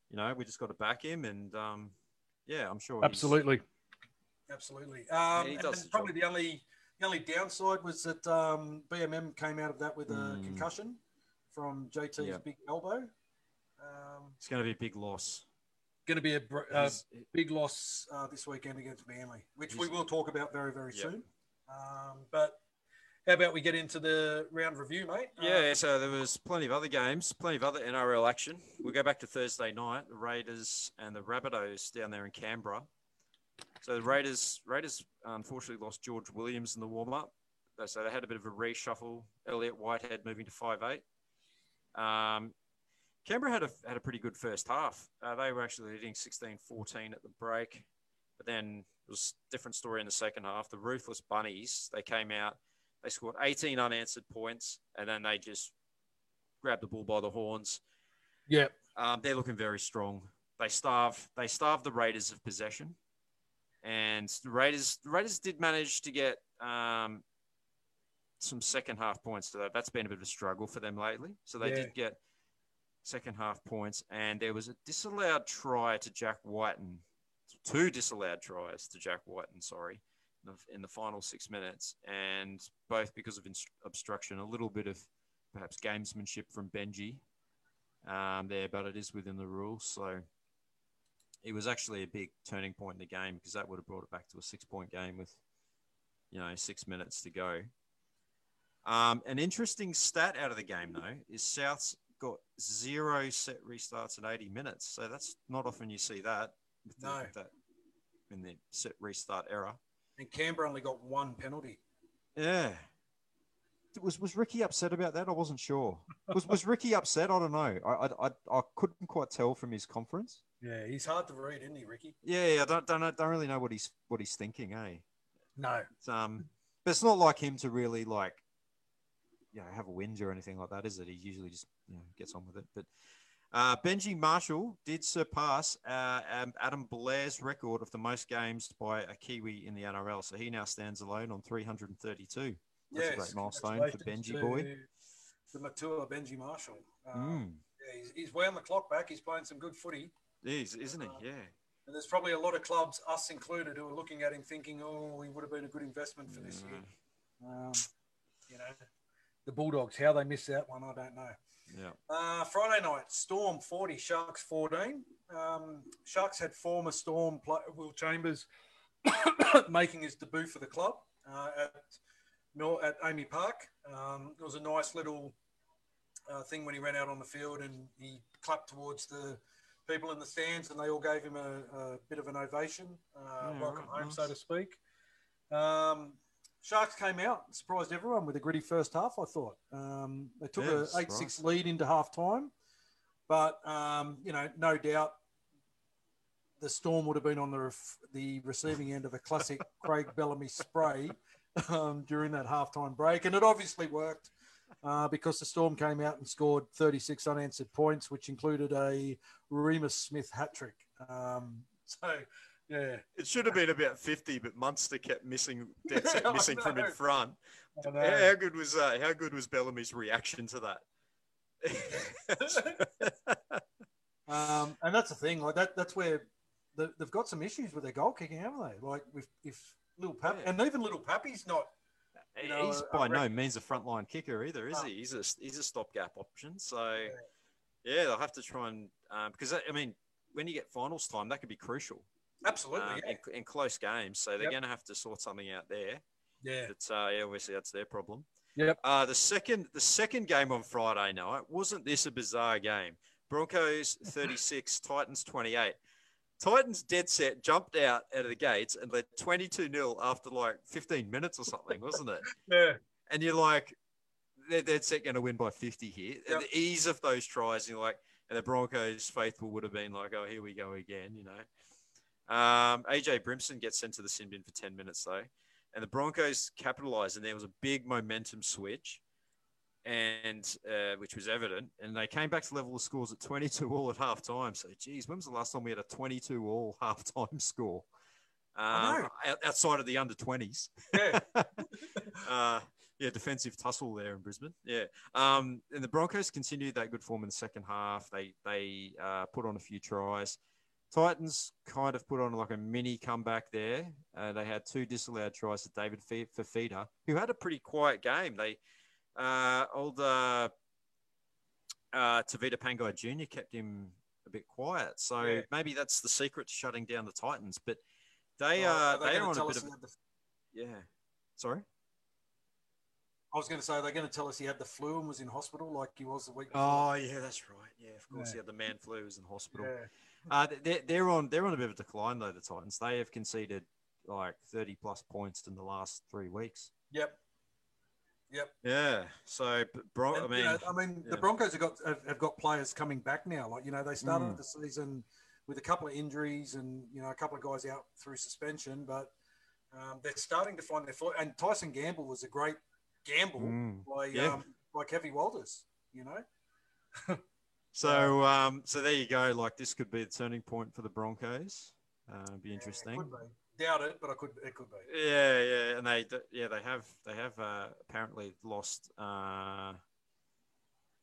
you know, we just got to back him, and um, yeah, I'm sure. Absolutely. Absolutely. Um, he and does the probably the only the only downside was that um, BMM came out of that with a Mm. concussion from JT's Yeah. big elbow. Um, It's going to be a big loss. going to be a br- uh, big loss uh, this weekend against Manly, which we will talk about very very Yep. soon. Um, but how about we get into the round review, mate? Yeah, so there was plenty of other games, plenty of other NRL action. We'll go back to Thursday night, the Raiders and the Rabbitohs down there in Canberra. So the Raiders, Raiders unfortunately lost George Williams in the warm up. So they had a bit of a reshuffle. Elliott Whitehead moving to five eight. Um, Canberra had a had a pretty good first half. Uh, they were actually leading 16-14 at the break, but then it was a different story in the second half. The ruthless bunnies they came out, they scored 18 unanswered points, and then they just grabbed the bull by the horns. Yeah, um, they're looking very strong. They starve they starved the Raiders of possession, and the Raiders the Raiders did manage to get um, some second half points. So that's been a bit of a struggle for them lately. So they Yeah. did get second half points, and there was a disallowed try to Jack Wighton, two disallowed tries to Jack Wighton. Sorry. in the- In the final six minutes, and both because of inst- obstruction, a little bit of perhaps gamesmanship from Benji um, there, but it is within the rules. So it was actually a big turning point in the game because that would have brought it back to a six point game with, you know, six minutes to go. Um, an interesting stat out of the game, though, is South's got zero set restarts in 80 minutes. So that's not often you see that with, the, No. with that in the set restart era. and Canberra only got one penalty. Yeah. Was was Ricky upset about that? I wasn't sure. Was was Ricky upset? I don't know. I I, I, couldn't quite tell from his conference. Yeah, he's hard to read, isn't he, Ricky? Yeah, yeah, I don't don't don't really know what he's what he's thinking, eh? No. It's, um, but it's not like him to really like, you know, have a whinge or anything like that, is it? He usually just you know gets on with it. But uh, Benji Marshall did surpass uh, um, Adam Blair's record of the most games by a Kiwi in the NRL, so he now stands alone on 332. That's a yes, great milestone for Benji boy. The Matua Benji Marshall. Um, Mm. yeah, he's, he's wound the clock back. He's playing some good footy. He is, isn't he? Yeah. And there's probably a lot of clubs, us included, who are looking at him thinking, oh, he would have been a good investment for this year. Um, you know, the Bulldogs, how they missed that one, I don't know. Yeah. Uh, Friday night, Storm 40, Sharks 14. Um, Sharks had former Storm player Will Chambers making his debut for the club uh, at At AAMI Park. Um, it was a nice little uh, thing when he ran out on the field and he clapped towards the people in the stands and they all gave him a, a bit of an ovation. Uh, Yeah, welcome right, home, nice. so to speak. Um, Sharks came out, surprised everyone with a gritty first half. I thought um, they took Yeah, a eight six right. lead into half time, but um, you know, no doubt the Storm would have been on the ref- the receiving end of a classic Craig Bellamy spray um, during that halftime break, and it obviously worked uh, because the Storm came out and scored 36 unanswered points, which included a Reimis Smith hat trick. Um, so, yeah, It should have been about 50, but Munster kept missing, missing from in front. How, good was uh, how good was Bellamy's reaction to that? Um, and that's the thing, like that. That's where the, they've got some issues with their goal kicking, haven't they? Like with if little Pap Yeah. and even little Pappy's not. You know, he's by no means a frontline kicker either, is he? He's a he's a stopgap option. So yeah, they'll have to try and um, because I mean, when you get finals time, that could be crucial Absolutely, um, yeah. in, in close games. So they're Yep. going to have to sort something out there. yeah. But uh, yeah, obviously that's their problem. Yep. Uh, the second the second game on Friday night wasn't this a bizarre game? Broncos 36, Titans 28. Titans dead set jumped out out of the gates and led 22 0 after like 15 minutes or something, wasn't it? Yeah. And you're like, they're dead set going to win by 50 here. Yep. The ease of those tries, you're like, and the Broncos faithful would have been like, oh, here we go again, you know. Um, AJ Brimson gets sent to the sin bin for 10 minutes though. And the Broncos capitalized, and there was a big momentum switch, and uh, which was evident. And they came back to level the scores at 22 all at half time. So, geez, when was the last time we had a 22 all half time score? Um, outside of the under 20s. Yeah. uh, yeah, defensive tussle there in Brisbane. Yeah, um, and the Broncos continued that good form in the second half. They they uh, put on a few tries. Titans kind of put on like a mini comeback there. Uh, they had two disallowed tries to David Fifita, who had a pretty quiet game. They uh, old uh, uh, Tevita Pangai Jr. kept him a bit quiet. So Yeah. maybe that's the secret to shutting down the Titans. But they Oh, uh, are they they are on a bit of the- yeah. Sorry. I was going to say they're going to tell us he had the flu and was in hospital like he was the week before. Oh yeah, that's right. Yeah, of course Yeah. he had the man flu. Was in hospital. yeah. Uh, they're, they're on they're on a bit of a decline though. The Titans they have conceded like thirty plus points in the last three weeks. Yep. Yep. Yeah. So Bron- I mean, you know, I mean, yeah. the Broncos have got have, have got players coming back now. Like you know, they started Mm. the season with a couple of injuries and you know a couple of guys out through suspension, but um, they're starting to find their foot. And Tyson Gamble was a great gamble Mm. by Yeah. um, by Kevy Walters. You know, so um, so there you go. Like this could be the turning point for the Broncos. Uh, it'd be Yeah, it interesting. be. Doubt it, but I could. It could be. Yeah, yeah, and they yeah they have they have uh, apparently lost uh,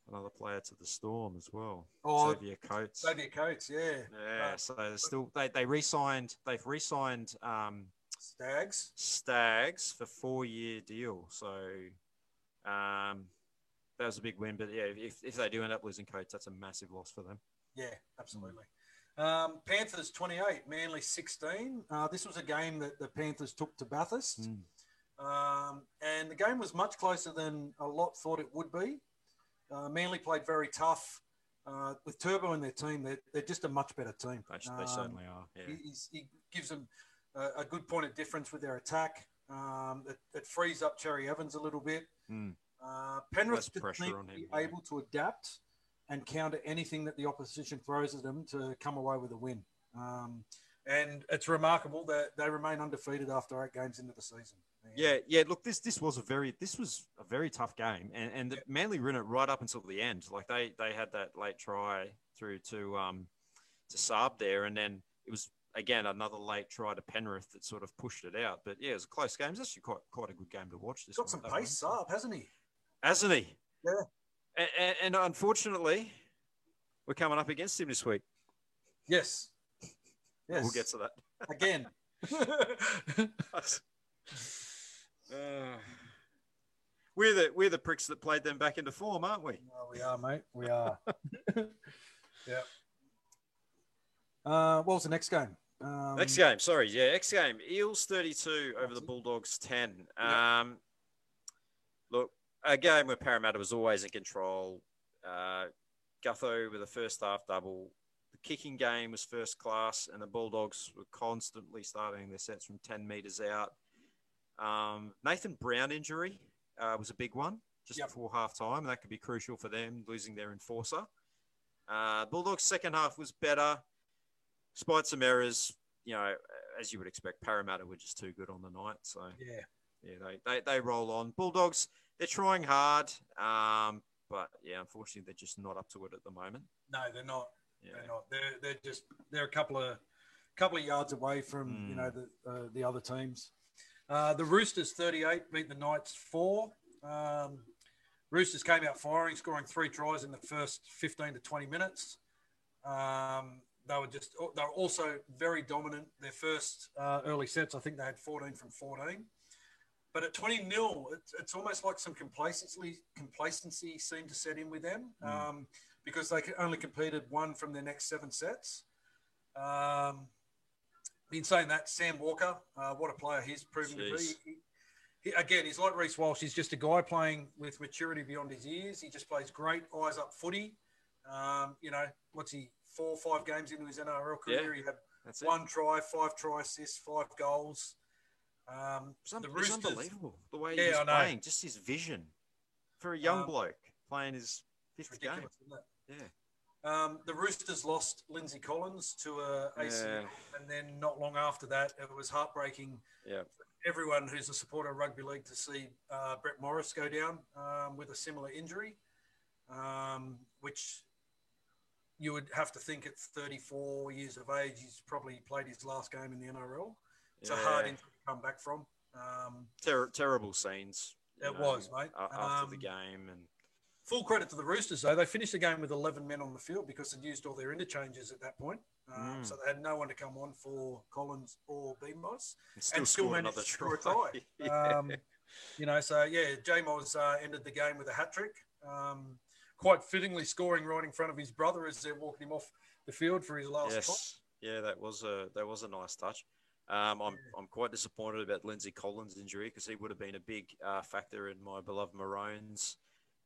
another player to the Storm as well. Oh, Xavier Coates. Xavier Coates, yeah. Yeah, Uh, so they're still they they re-signed they've re-signed um, Stags. Stags for four year deal. So um, that was a big win. But yeah, if, if they do end up losing Coates, that's a massive loss for them. Yeah, absolutely. Um, Panthers 28, Manly 16. Uh, this was a game that the Panthers took to Bathurst. Mm. Um, and the game was much closer than a lot thought it would be. Uh, Manly played very tough. Uh, with Turbo in their team, they're, they're just a much better team. They, they Um, certainly are. Yeah. he, he's- he gives them a, a good point of difference with their attack. Um, it, it frees up Cherry Evans a little bit. Mm. Uh, Penrith Less just pressure on him, be yeah. able to adapt and counter anything that the opposition throws at them to come away with a win. Um, and it's remarkable that they remain undefeated after eight games into the season. Yeah, yeah. Look, this this was a very this was a very tough game, and and the. Manly ran it right up until the end. Like they they had that late try through to um to Saab there, and then it was again another late try to Penrith that sort of pushed it out. But yeah, it was a close game. It's actually quite quite a good game to watch. This got one, some one. pace up, hasn't he? hasn't he? Yeah. And, and, unfortunately, we're coming up against him this week. Yes. Yes. We'll get to that. Again. Uh, we're the we're the pricks that played them back into form, aren't we? Oh, we are, mate. We are. yeah. Uh, what was the next game? Um, Next game, sorry, yeah, X game. Eels 32 over the Bulldogs 10. Yeah. Um, look, a game where Parramatta was always in control. Uh, Gutho with a first half double. The kicking game was first class, and the Bulldogs were constantly starting their sets from 10 metres out. Um, Nathan Brown injury uh, was a big one just Yep. before half time, and that could be crucial for them losing their enforcer. Uh, Bulldogs' second half was better despite some errors, you know, as you would expect, Parramatta were just too good on the night. So Yeah. yeah, they, they, they roll on. Bulldogs, they're trying hard, um, but yeah, unfortunately, they're just not up to it at the moment. No, they're not. Yeah, They're not. They're they're just they're a couple of couple of yards away from you Mm. know the uh, the other teams. Uh, the Roosters 38 beat the Knights four. Um, Roosters came out firing, scoring three tries in the first 15 to 20 minutes. Um, they were just they were also very dominant. Their first uh, early sets, I think they had 14 from 14. But at 20 nil, it's, it's almost like some complacency complacency seemed to set in with them Mm. um, because they only competed one from their next seven sets. Um, in saying that, Sam Walker, uh, what a player he's proven to be. He, he, again, he's like Reece Walsh. He's just a guy playing with maturity beyond his years. He just plays great eyes up footy. Um, you know, what's he, four or five games into his NRL career? He had that's it. one try, five try assists, five goals. Um, It's, un- the it's Roosters, unbelievable the way Yeah, he was I know. playing, just his vision for a young Um, bloke playing his fifth game. isn't it? Yeah. Um, the Roosters lost Lindsay Collins to a ACL, Yeah. and then not long after that, it was heartbreaking. Yeah. Everyone who's a supporter of rugby league to see uh, Brett Morris go down um, with a similar injury, um, which you would have to think at 34 years of age, he's probably played his last game in the NRL. It's a hard injury come back from. Um, Ter- terrible scenes. It was, mate. After the Um, game, and Full credit to the Roosters, though. They finished the game with 11 men on the field because they'd used all their interchanges at that point. Um, Mm. So they had no one to come on for Collins or BMOS. and still, and still managed another to score a try. try. Yeah. Um, you know, so yeah, Jamos uh, ended the game with a hat trick. Um, quite fittingly scoring right in front of his brother as they're walking him off the field for his last yes, yeah, that was a that was a nice touch. Um, I'm, I'm quite disappointed about Lindsay Collins' injury because he would have been a big uh, factor in my beloved Maroons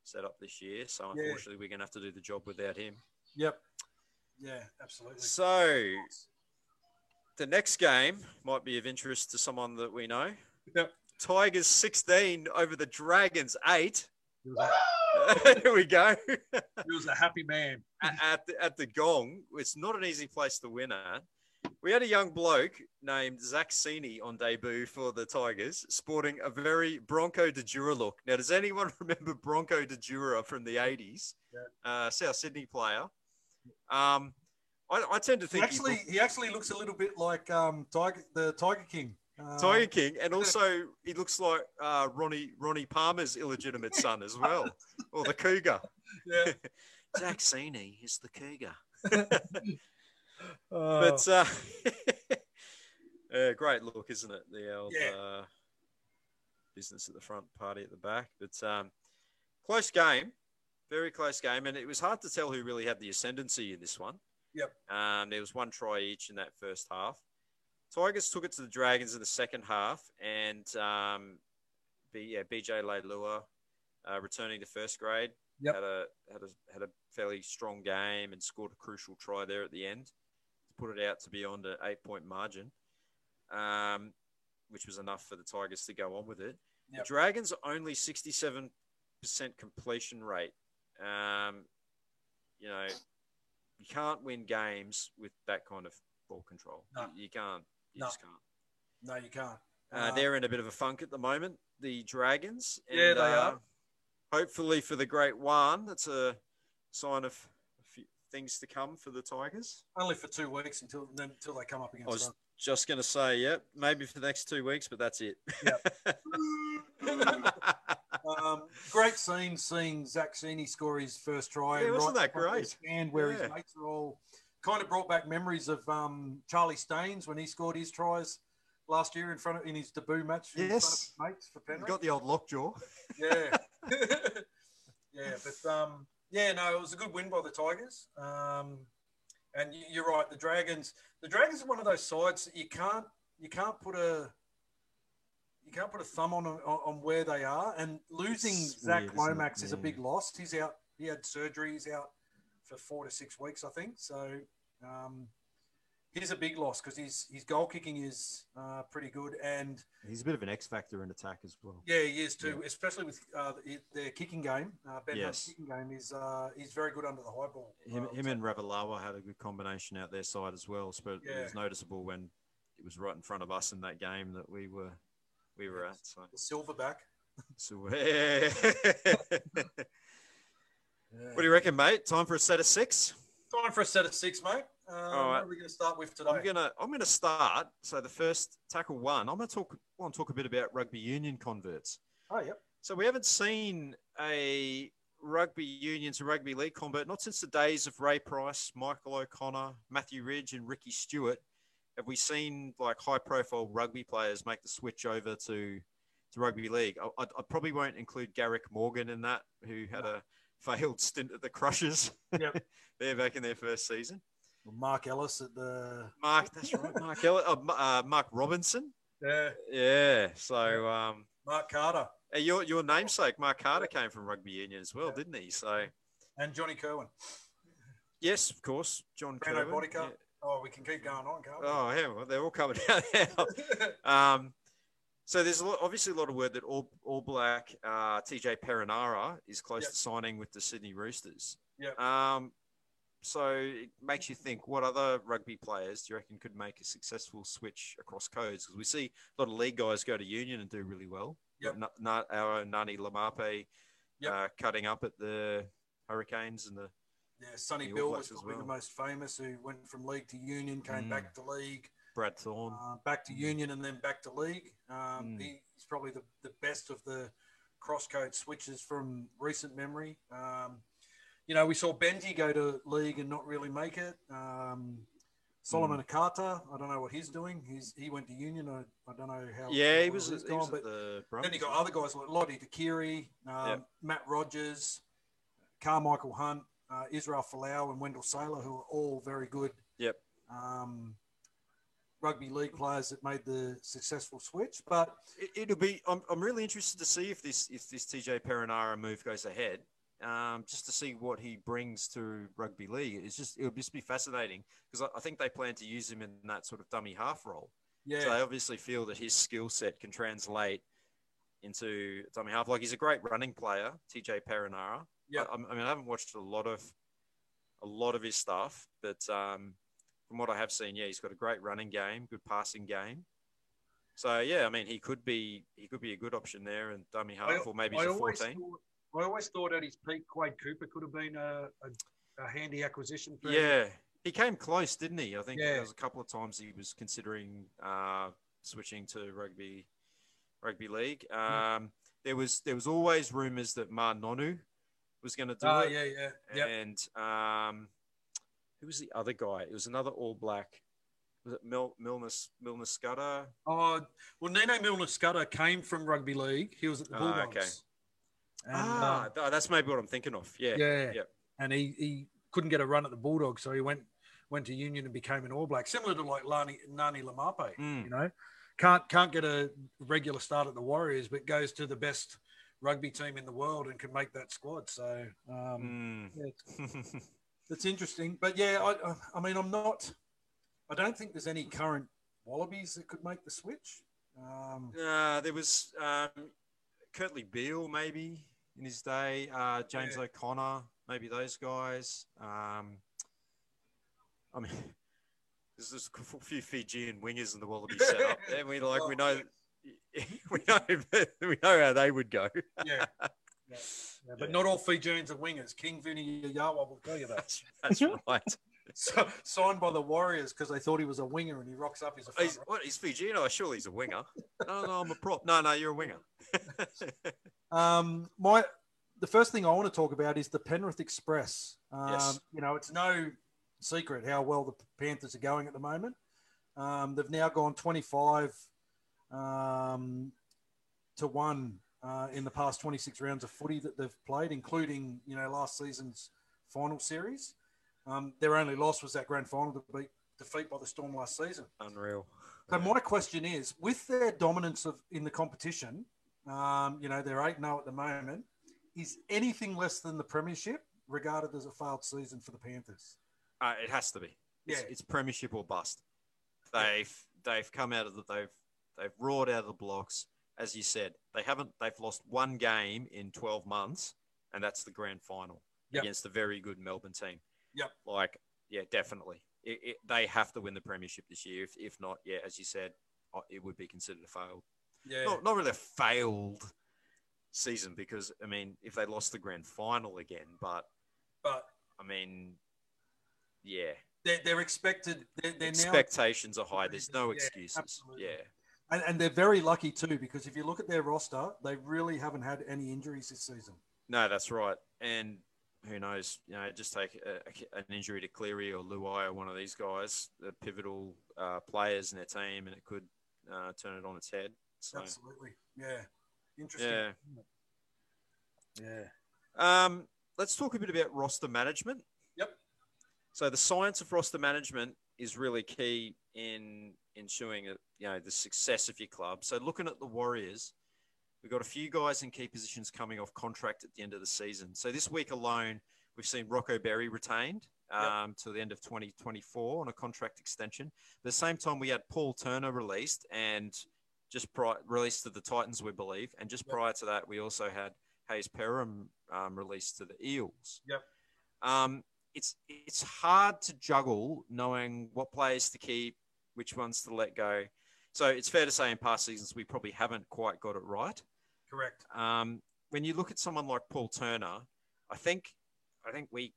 setup this year. So Yeah. unfortunately, we're going to have to do the job without him. Yep. Yeah, absolutely. So the next game might be of interest to someone that we know. Yep. Tigers 16 over the Dragons 8. He Here we go. he was a happy man. at, at the, at the gong. It's not an easy place to win at. We had a young bloke named Zac Sini on debut for the Tigers, sporting a very Bronko Djura look. Now, does anyone remember Bronko Djura from the 80s? Uh, South Sydney player. Um, I, I tend to He think actually, he actually looks a little bit like um, Tiger, the Tiger King. Uh, Tiger King, and also he looks like uh, Ronnie Ronnie Palmer's illegitimate son as well, or the Cougar. Yeah. Zac Sini is the Cougar. But uh, uh, great look, isn't it? The old Yeah. uh, business at the front, party at the back. But um, close game, very close game, and it was hard to tell who really had the ascendancy in this one. Yep. Um, there was one try each in that first half. Tigers took it to the Dragons in the second half, and um, B, yeah, BJ Leilua, uh, returning to first grade, Yep. had a had a had a fairly strong game and scored a crucial try there at the end put it out to beyond an eight point margin, um, which was enough for the Tigers to go on with it. Yep. The Dragons are only sixty seven percent completion rate. Um, you know, you can't win games with that kind of ball control. No. You, you can't. You No. just can't. no, you can't. Uh, they're in a bit of a funk at the moment, the Dragons. Yeah, they uh, are. Hopefully for the Great One, that's a sign of things to come for the Tigers. only for two weeks until then, until they come up against. I was us. just going to say, yeah, maybe for the next two weeks, but that's it. Um, great scene seeing Zac Sini score his first try. Yeah, wasn't that front of great? Stand where Yeah. his mates are all kind of brought back memories of um, Charlie Staines when he scored his tries last year in front of in his debut match. in front of Yes. his mates for Penrith. Got the old lockjaw. Yeah. yeah, but um, yeah, no, it was a good win by the Tigers. Um, and you- you're right, the Dragons. The Dragons are one of those sides that you can't you can't put a you can't put a thumb on on, on where they are. And losing It's Zac weird. Lomax is a big loss. He's out. He had surgery. He's out for four to six weeks, I think. So. Um, He's a big loss because his his goal kicking is uh, pretty good, and He's a bit of an X factor in attack as well. yeah, he is too, especially with uh, the- their kicking game. Uh, ben Yes. kicking game is uh, he's very good under the high ball. Him, Uh, him and Ravalawa had a good combination out their side as well. But it was noticeable when it was right in front of us in that game that we were we were at. So, the silverback. so what do you reckon, mate? Time for a set of six. Time for a set of six, mate. Uh, All What right. are we going to start with today? I'm gonna I'm gonna start. So the first tackle one. I'm gonna talk. I Want to talk a bit about rugby union converts. Oh, yep. So we haven't seen a rugby union to rugby league convert not since the days of Ray Price, Michael O'Connor, Matthew Ridge, and Ricky Stuart. Have we seen like high profile rugby players make the switch over to to rugby league? I, I, I probably won't include Garrick Morgan in that, who had a failed stint at the Crushers. Yep. They're back in their first season. Marc Ellis at the. Mark, that's right, Mark, Ellis, uh, uh, Mark Robinson. Yeah. Yeah. So um, Mark Carter uh, your your namesake, Mark Carter, came from rugby union as well, Yeah. didn't he? So and Johnny Kirwan. yes, of course, John Brando Kirwan. Yeah. Oh, we can keep going on, can't we? Oh, yeah, well, they're all coming out now. Um, so there's a lot, obviously a lot of word that All, all Black uh, TJ Perenara is close Yep. to signing with the Sydney Roosters. Yep. Um, so it makes you think, what other rugby players do you reckon could make a successful switch across codes? Because we see a lot of league guys go to Union and do really well. Yep. Our own Ngani Laumape Yep. uh, cutting up at the Hurricanes and the yeah, Sonny The Bill was probably well. the most famous, who went from league to union, came Mm. back to league, Brad Thorn. uh, back to union, and then back to league. Um, Mm. He's probably the, the best of the cross code switches from recent memory. Um, you know, we saw Benji go to league and not really make it. Um, Solomon Mm. Kata, I don't know what he's doing. He's he went to union. I, I don't know how. yeah, he was, he gone, was but the then you got other guys like Lote Tuqiri, um, Yep. Matt Rogers, Karmichael Hunt, uh, Israel Folau, and Wendell Sailor, who are all very good. Yep. Um, rugby league players that made the successful switch. But it, will be. I'm, I'm really interested to see if this if this TJ Perenara move goes ahead. Um, just to see what he brings to rugby league. It's just it'll just be fascinating because I, I think they plan to use him in that sort of dummy half role. Yeah. So they obviously feel that his skill set can translate into dummy half. Like he's a great running player, TJ Perenara. Yeah. I, I, mean, I haven't watched a lot of a lot of his stuff, but um, from what I have seen, yeah, he's got a great running game, good passing game. So yeah, I mean, he could be he could be a good option there, and dummy half, I, or maybe he's a fourteen. Thought, I always thought at his peak, Quade Cooper could have been a, a, a handy acquisition. For yeah, him. he came close, didn't he? I think yeah. there was a couple of times he was considering uh, switching to rugby rugby league. Um, There was there was always rumours that Ma'a Nonu was going to do it. oh, it. yeah, yeah, yep. And um, who was the other guy? It was another All Black. Was it Mil- Milner Milner Skudder? Oh, well, Nehe Milner Skudder came from rugby league. He was at the Bulldogs. Ah, okay. And, ah, uh, that's maybe what I'm thinking of. Yeah, yeah, yeah. And he, he couldn't get a run at the Bulldogs, so he went went to Union and became an All Black, similar to like Lani, Ngani Laumape. Mm. You know, can't can't get a regular start at the Warriors, but goes to the best rugby team in the world and can make that squad. So um, mm. yeah, it's, it's, interesting. But yeah, I, I mean, I'm not. I don't think there's any current Wallabies that could make the switch. Um, uh, there was um, Kurtley Beale maybe in his day, uh, James yeah. O'Connor, maybe those guys. Um, I mean, there's, a few Fijian wingers in the Wallaby setup, and we like we know we know we know how they would go. yeah. Yeah, yeah, but yeah. not all Fijians are wingers. King Vuniyayawa will tell you that. That's, that's right. so, signed by the Warriors because they thought he was a winger and he rocks up. He's a he's, what, he's Fijian. Oh, surely he's a winger. no, no, I'm a prop. No, no, you're a winger. um, my the first thing I want to talk about is the Penrith Express. Um, yes. You know, it's no secret how well the Panthers are going at the moment. Um, they've now gone 25 um, to one uh, in the past 26 rounds of footy that they've played, including you know last season's final series. Um, their only loss was that grand final to beat defeat by the Storm last season. Unreal. So my question is, with their dominance of in the competition, um, you know they're eight 0 at the moment. Is anything less than the premiership regarded as a failed season for the Panthers? Uh, it has to be. It's, yeah. it's premiership or bust. They've they've come out of the they've they've roared out of the blocks. As you said, they haven't they've lost one game in twelve months, and that's the grand final yep. against a very good Melbourne team. Yep. Like, yeah, definitely. It, it, they have to win the premiership this year. If, if not, yeah, as you said, uh, it would be considered a failed. Yeah. Not, not really a failed season because I mean, if they lost the grand final again, but but I mean, yeah. They're, they're expected. They're, they're Expectations now, are high. There's no excuses. Yeah. yeah. And, and, they're very lucky too, because if you look at their roster, they really haven't had any injuries this season. No, that's right. And who knows? You know, just take a, an injury to Cleary or Luai or one of these guys, the pivotal uh, players in their team, and it could uh, turn it on its head. So, Absolutely. Yeah. Interesting. Yeah. Yeah. Um, let's talk a bit about roster management. Yep. So the science of roster management is really key in ensuring you know the success of your club. So looking at the Warriors, we've got a few guys in key positions coming off contract at the end of the season. So this week alone, we've seen Rocco Berry retained um, yep. to the end of 2024 on a contract extension. At the same time, we had Paul Turner released and just pri- released to the Titans, we believe. And just yep. prior to that, we also had Hayze Perham um, released to the Eels. Yep. Um, it's it's hard to juggle knowing what players to keep, which ones to let go. So it's fair to say in past seasons we probably haven't quite got it right. Correct. Um, when you look at someone like Paul Turner, I think I think we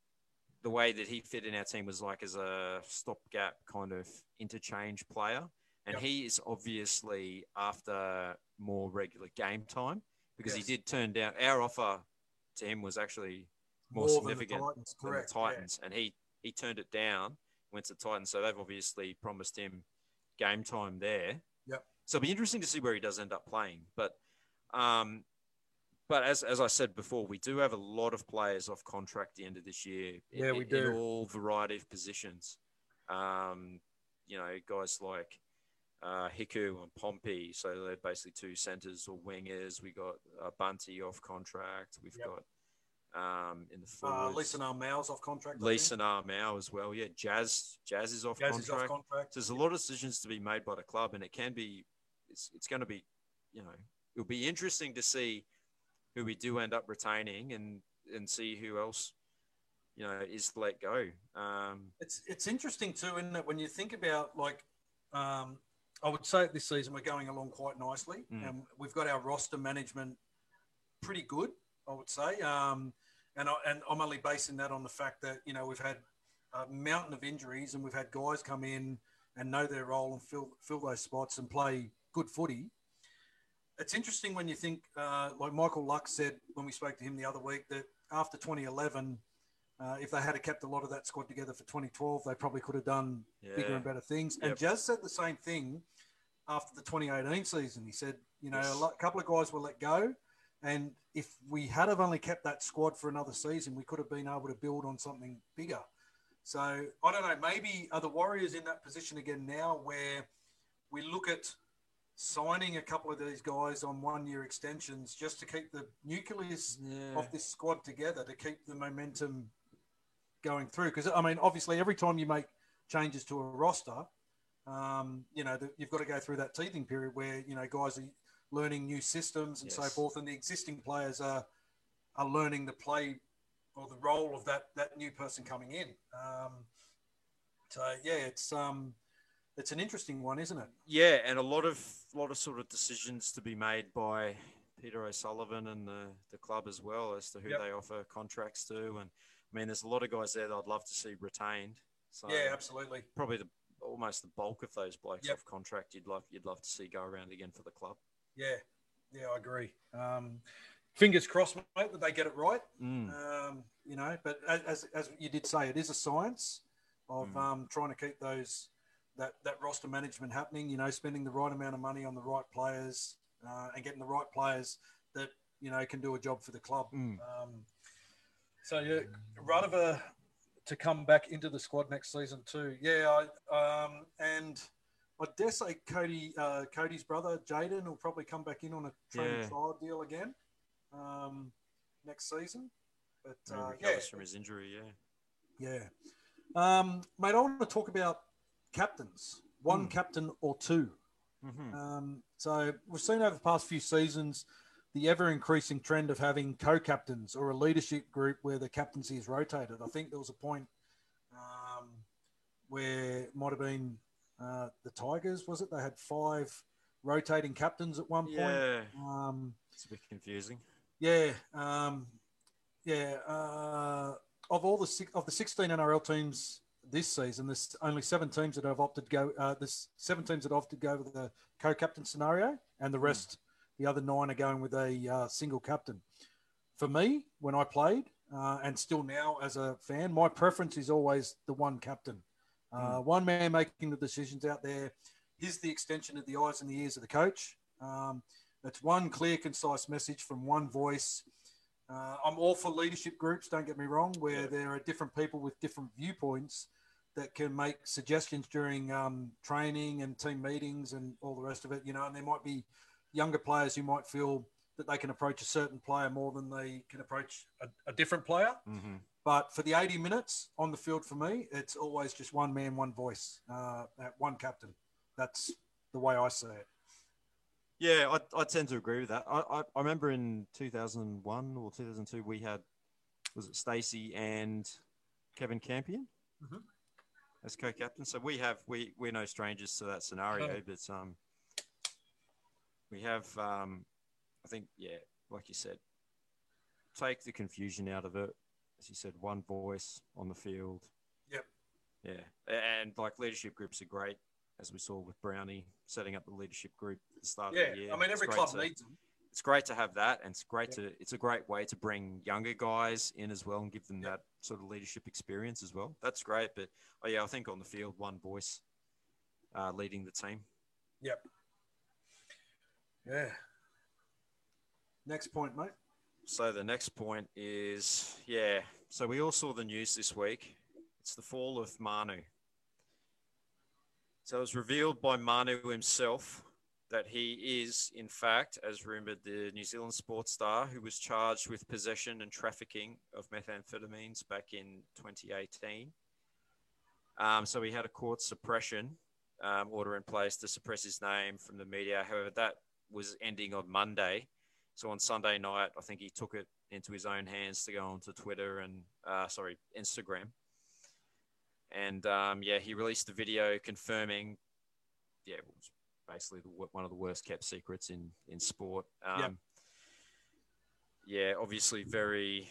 the way that he fit in our team was like as a stopgap kind of interchange player. And yep. he is obviously after more regular game time because yes. he did turn down our offer to him was actually more, more significant than the Titans, than the Titans. Yeah. and he he turned it down, went to Titans. So they've obviously promised him game time there. Yep. So it'll be interesting to see where he does end up playing. But um, but as, as I said before, we do have a lot of players off contract at the end of this year. Yeah, in, we do. In all variety of positions. Um, you know, guys like uh, Hiku and Pompey. So they're basically two centers or wingers. We got uh, Bunty off contract. We've Yep. lee um, in the Uh, forwards. Lisa Narmow's off contract. I Lisa think. Narmau as well. Yeah, Jazz Jazz is off Jazz is contract. off contract. There's a lot of decisions to be made by the club, and it can be, it's, it's going to be, you know, it'll be interesting to see who we do end up retaining and and see who else, you know, is let go. Um, It's it's interesting too, isn't it? When you think about like, um, I would say this season we're going along quite nicely, Mm. and we've got our roster management pretty good. I would say, um, and I, and I'm only basing that on the fact that you know we've had a mountain of injuries and we've had guys come in and know their role and fill fill those spots and play good footy. It's interesting when you think, uh, like Michael Luck said when we spoke to him the other week, that after 2011, uh, if they had kept a lot of that squad together for 2012, they probably could have done bigger and better things. And Yep. Jazz said the same thing after the 2018 season. He said, you know, Yes. a lot, couple of guys were let go, and if we had have only kept that squad for another season, we could have been able to build on something bigger. So I don't know. Maybe are the Warriors in that position again now, where we look at signing a couple of these guys on one-year extensions just to keep the nucleus yeah. of this squad together to keep the momentum going through. Because I mean, obviously, every time you make changes to a roster, um, you know, the, you've got to go through that teething period where you know guys are learning new systems and so forth, and the existing players are are learning the play or the role of that that new person coming in. Um, so yeah, it's um, it's an interesting one, isn't it? yeah, and a lot of lot of sort of decisions to be made by Peter O'Sullivan and the, the club as well as to who Yep. they offer contracts to. And I mean, there's a lot of guys there that I'd love to see retained. So Yeah, absolutely. probably the almost the bulk of those blokes Yep. off contract you'd love you'd love to see go around again for the club. Yeah, yeah, I agree. Um, fingers crossed, mate, that they get it right. Mm. um, you know, but as, as, as you did say, it is a science of Mm. um, trying to keep those that, that roster management happening. You know, spending the right amount of money on the right players uh, and getting the right players that you know can do a job for the club. Mm. Um, so yeah, Rudova to come back into the squad next season too. Yeah, I, um, and I dare say Kodi uh, Kodi's brother Jayden will probably come back in on a training Yeah. trial deal again um, next season. But uh, yeah, from his injury, yeah. yeah, um, mate. I want to talk about captains. One Hmm. captain or two. Mm-hmm. Um, so we've seen over the past few seasons the ever increasing trend of having co-captains or a leadership group where the captaincy is rotated. I think there was a point um, where it might have been uh, the Tigers, was it? They had five rotating captains at one point. Yeah, Um, it's a bit confusing. yeah, um, yeah. Uh, of all the six, of the sixteen NRL teams this season, there's only seven teams that have opted to go. Uh, there's seven teams that opted to go with the co-captain scenario, and the rest, the other nine, are going with a uh, single captain. For me, when I played, uh, and still now as a fan, my preference is always the one captain, uh, one man making the decisions out there. He's the extension of the eyes and the ears of the coach. Um, it's one clear, concise message from one voice. Uh, I'm all for leadership groups, don't get me wrong, where Yeah. there are different people with different viewpoints that can make suggestions during um, training and team meetings and all the rest of it, you know, and there might be younger players who might feel that they can approach a certain player more than they can approach a, a different player. Mm-hmm. But for the 80 minutes on the field for me, it's always just one man, one voice, uh, one captain. That's the way I see it. Yeah, I, I tend to agree with that. I, I, I remember in 2001 or 2002, we had, was it Stacey and Kevin Campion Mhm. As co-captain? So we have, we, we're no strangers to that scenario, but um, we have, um, I think, yeah, like you said, take the confusion out of it. As you said, one voice on the field. Yep. Yeah. And like leadership groups are great, as we saw with Brownie setting up the leadership group at the start Yeah, of the year. I mean, every club to- needs them. It's great to have that and it's great to it's a great way to bring younger guys in as well and give them that sort of leadership experience as well that's great but oh yeah i think on the field one voice uh, leading the team Yep. Yeah. Next point, mate. so the next point is yeah so we all saw the news this week it's the fall of manu So it was revealed by Manu himself that he is, in fact, as rumoured, the New Zealand sports star who was charged with possession and trafficking of methamphetamines back in 2018. Um, so he had a court suppression um, order in place to suppress his name from the media. However, that was ending on Monday. So on Sunday night, I think he took it into his own hands to go onto Twitter and, uh, sorry, Instagram. And um, yeah, he released a video confirming, yeah, basically the, one of the worst kept secrets in in sport. Um, yep. Yeah, obviously very,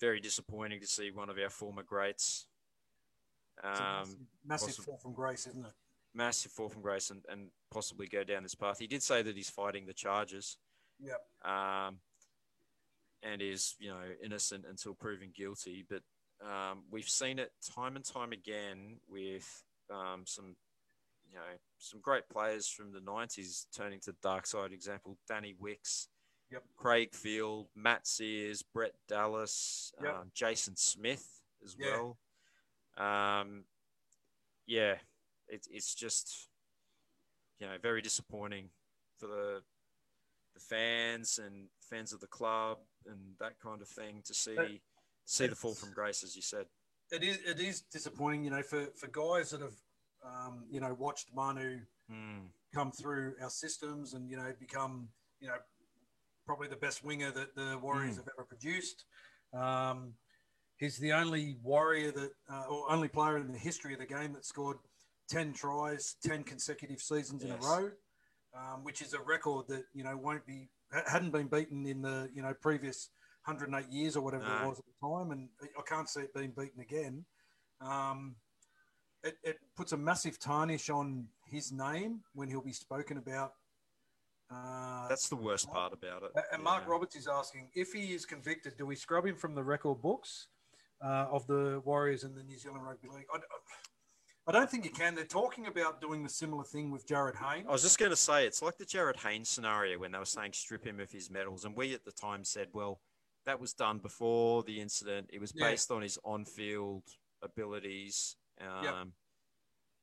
very disappointing to see one of our former greats. Um, massive, massive fall from grace, isn't it? Massive fall from grace, and, and possibly go down this path. He did say that he's fighting the charges. Yep. Um, and is you know innocent until proven guilty, but um, we've seen it time and time again with um, some you know, some great players from the 90s turning to the dark side. Example, Danny Wicks, yep. Craig Field, Matt Seers, Brett Dallas, yep. um, Jason Smith as yeah. well. Um, yeah, it, it's just, you know, very disappointing for the the fans and fans of the club and that kind of thing to see but see the fall from grace, as you said. It is it is disappointing, you know, for, for guys that have um, you know, watched Manu mm. come through our systems and, you know, become, you know, probably the best winger that the Warriors mm. have ever produced. Um, he's the only Warrior that, uh, or only player in the history of the game that scored 10 tries, 10 consecutive seasons yes. in a row, um, which is a record that, you know, won't be, hadn't been beaten in the, you know, previous 108 years or whatever no. it was at the time. And I can't see it being beaten again. Um, it, it puts a massive tarnish on his name when he'll be spoken about. Uh, That's the worst part about it. And Mark yeah. Roberts is asking if he is convicted, do we scrub him from the record books uh, of the Warriors and the New Zealand Rugby League? I, I don't think you can. They're talking about doing the similar thing with Jarryd Hayne. I was just going to say it's like the Jarryd Hayne scenario when they were saying strip him of his medals, and we at the time said, well, that was done before the incident. It was based yeah. on his on-field abilities um, yep.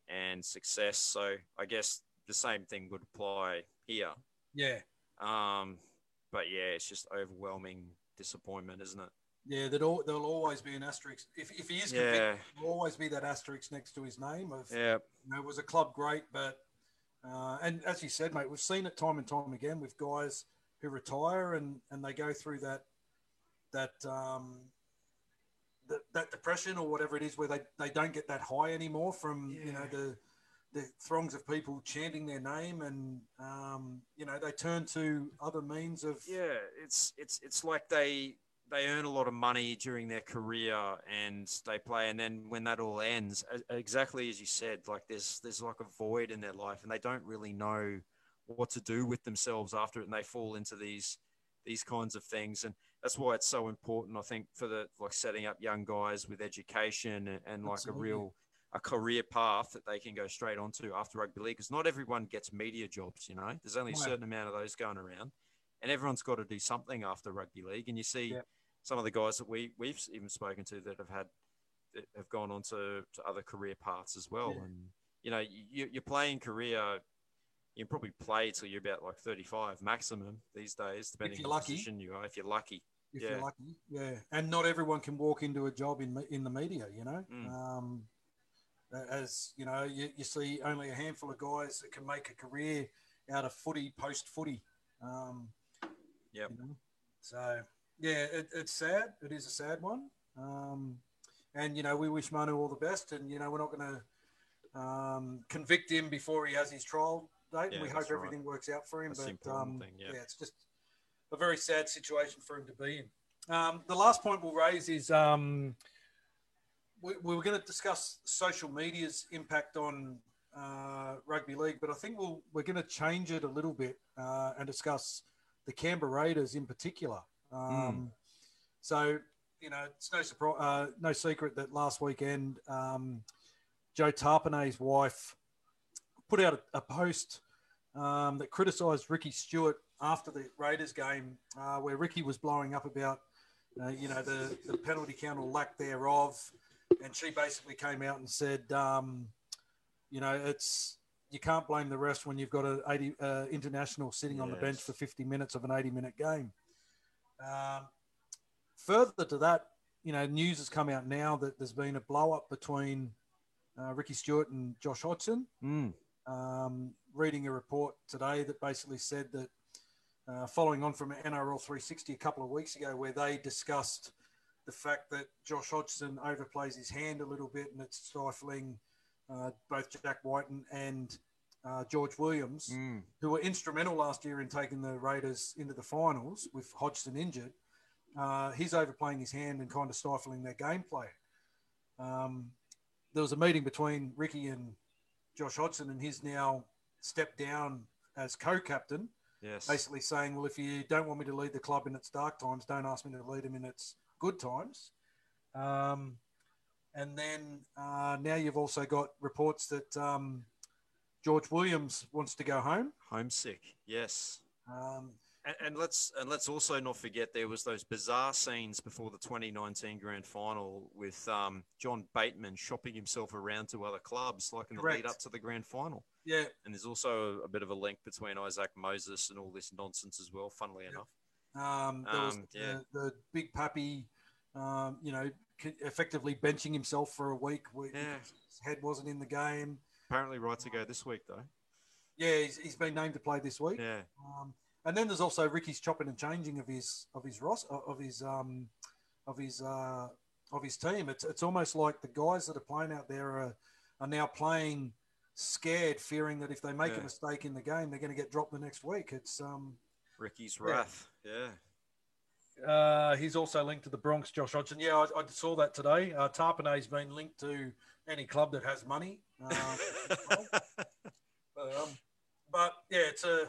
and success. So I guess the same thing would apply here. Yeah. Um, but yeah, it's just overwhelming disappointment, isn't it? Yeah, there'll, there'll always be an asterisk. If, if he is convicted, yeah. there'll always be that asterisk next to his name of, yeah. you know, was a club great, but, uh, and as you said, mate, we've seen it time and time again with guys who retire and, and they go through that, that, um, that, that depression or whatever it is where they, they don't get that high anymore from yeah. you know the the throngs of people chanting their name and um, you know they turn to other means of yeah it's it's it's like they they earn a lot of money during their career and they play and then when that all ends exactly as you said like there's there's like a void in their life and they don't really know what to do with themselves after it and they fall into these these kinds of things and that's why it's so important, I think, for the like setting up young guys with education and, and like Absolutely. a real a career path that they can go straight onto after rugby league. Because not everyone gets media jobs, you know. There's only a certain amount of those going around, and everyone's got to do something after rugby league. And you see yep. some of the guys that we we've even spoken to that have had that have gone on to, to other career paths as well. Yeah. And you know, you, your playing career you can probably play till you're about like 35 maximum these days, depending on the position you are, if you're lucky. If yeah. you're lucky, yeah. And not everyone can walk into a job in in the media, you know. Mm. Um, as you know, you, you see only a handful of guys that can make a career out of footy post footy. Um, yeah. You know? So yeah, it, it's sad. It is a sad one. Um, and you know, we wish Manu all the best. And you know, we're not going to um, convict him before he has his trial date. Yeah, we hope everything right. works out for him. That's but um, thing, yeah. yeah. it's just a very sad situation for him to be in. Um, the last point we'll raise is um, we, we, were going to discuss social media's impact on uh, rugby league, but I think we'll, we're going to change it a little bit uh, and discuss the Canberra Raiders in particular. Mm. So, you know, it's no surprise, uh, no secret that last weekend um, Joe Tapine's wife put out a, a post um, that criticised Ricky Stuart after the Raiders game, uh, where Ricky was blowing up about, uh, you know, the, the penalty count or lack thereof, and she basically came out and said, um, you know, it's you can't blame the rest when you've got an 80 uh, international sitting on the bench for 50 minutes of an 80 minute game. Um, further to that, you know, news has come out now that there's been a blow up between uh, Ricky Stuart and Josh Hodgson. Mm. Um, reading a report today that basically said that uh, following on from NRL 360 a couple of weeks ago, where they discussed the fact that Josh Hodgson overplays his hand a little bit and it's stifling uh, both Jack Wighton and uh, George Williams, Mm. who were instrumental last year in taking the Raiders into the finals with Hodgson injured. Uh, he's overplaying his hand and kind of stifling their gameplay. Um, there was a meeting between Ricky and Josh Hodgson, and he's now stepped down as co-captain, Yes. basically saying, "Well, if you don't want me to lead the club in its dark times, don't ask me to lead them in its good times." Um, and then uh, now you've also got reports that um, George Williams wants to go home. Homesick. Yes. Um, And, and let's and let's also not forget there was those bizarre scenes before the 2019 grand final with um, John Bateman shopping himself around to other clubs, like in the lead up to the grand final. yeah, And there's also a bit of a link between Isaac Moses and all this nonsense as well. Funnily Yep. enough, Um, there was Um, yeah. the, the big pappy, um, you know, effectively benching himself for a week. where Yeah. His head wasn't in the game. apparently right to go this week though. Yeah, he's, he's been named to play this week. Yeah. Um, and then there's also Ricky's chopping and changing of his of his Ross of his um, of his uh, of his team. It's it's almost like the guys that are playing out there are are now playing scared, fearing that if they make Yeah. a mistake in the game, they're going to get dropped the next week. It's um, Ricky's Yeah. wrath. Yeah. Uh, he's also linked to the Broncos, Josh Hodgson. Yeah, I, I saw that today. Uh, Tapine's been linked to any club that has money. Uh, um, but yeah, it's a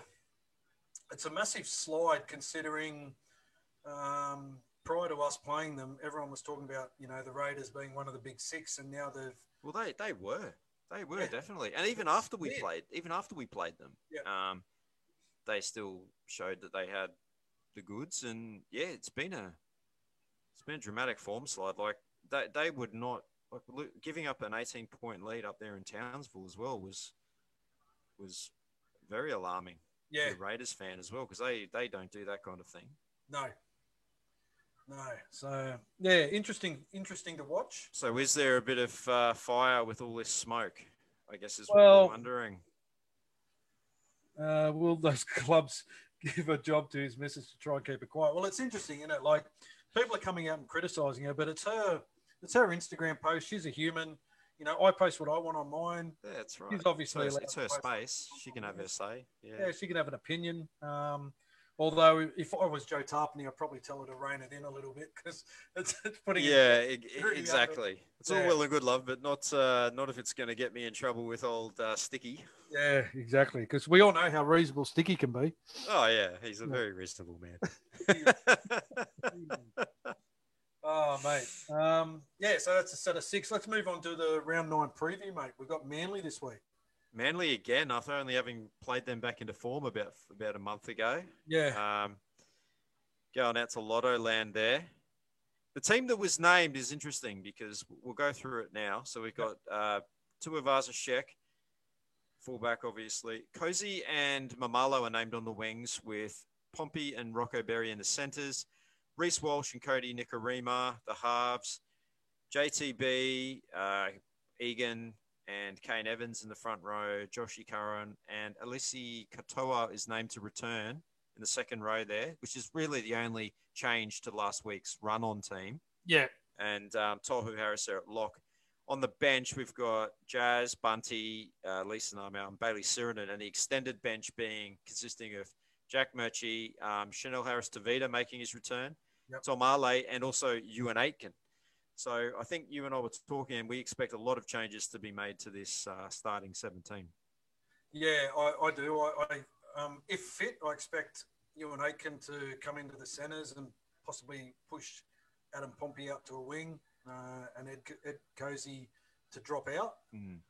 it's a massive slide considering um, prior to us playing them, everyone was talking about you know the Raiders being one of the big six, and now they've Well, they they were, they were Yeah. definitely, and even after we played, even after we played them, Yeah. um, they still showed that they had the goods, and yeah, it's been a, it's been a dramatic form slide. Like they they would not like giving up an eighteen point lead up there in Townsville as well was, was very alarming. Yeah Raiders fan as well because they they don't do that kind of thing. no no so yeah interesting interesting to watch. So is there a bit of uh, fire with all this smoke? I guess is what Well- we're wondering. uh, will those clubs give a job to his missus to try and keep it quiet? Well, it's interesting, isn't it? Like people are coming out and criticizing her, but it's her, it's her Instagram post. She's a human. You know, I post what I want on mine. Yeah, that's right. She's obviously it's her, it's her space. She can have her say. Yeah, Yeah. she can have an opinion. Um, although if I was Joe Tapine, I'd probably tell her to rein it in a little bit because it's, it's putting Yeah, Really exactly. It's all well and good, love, but not uh, not if it's going to get me in trouble with old uh, Sticky. yeah, exactly. Because we all know how reasonable Sticky can be. Oh yeah, he's a Yeah. very reasonable man. Oh, mate. Um, yeah, so that's a set of six. Let's move on to the round nine preview, mate. We've got Manly this week. Manly again, after only having played them back into form about about a month ago. Yeah. Um, going out to Lottoland there. The team that was named is interesting because we'll go through it now. So we've got uh, Tuivasa-Sheck, fullback, obviously. Kosi and Maumalo are named on the wings with Pompey and Rocco Berry in the centres. Reece Walsh and Kodi Nikorima, the halves. JTB, uh, Egan, and Kane Evans in the front row. Joshi Curran and Eliesa Katoa is named to return in the second row there, which is really the only change to last week's run on team. yeah. And um, Tohu Harris there at lock. On the bench, we've got Jazz, Bunty, uh, Lisa Narmel, and Bayley Sironen, and the extended bench being consisting of Jack Murchie, um, Chanel Harris Tavita making his return, Yep. Tom Ale, and also Euan Aitken. So I think you and I were talking, and we expect a lot of changes to be made to this uh, starting 17. Yeah, I, I do. I, I um, if fit, I expect Euan Aitken to come into the centres and possibly push Adam Pompey out to a wing uh, and Ed, Ed Kosi to drop out.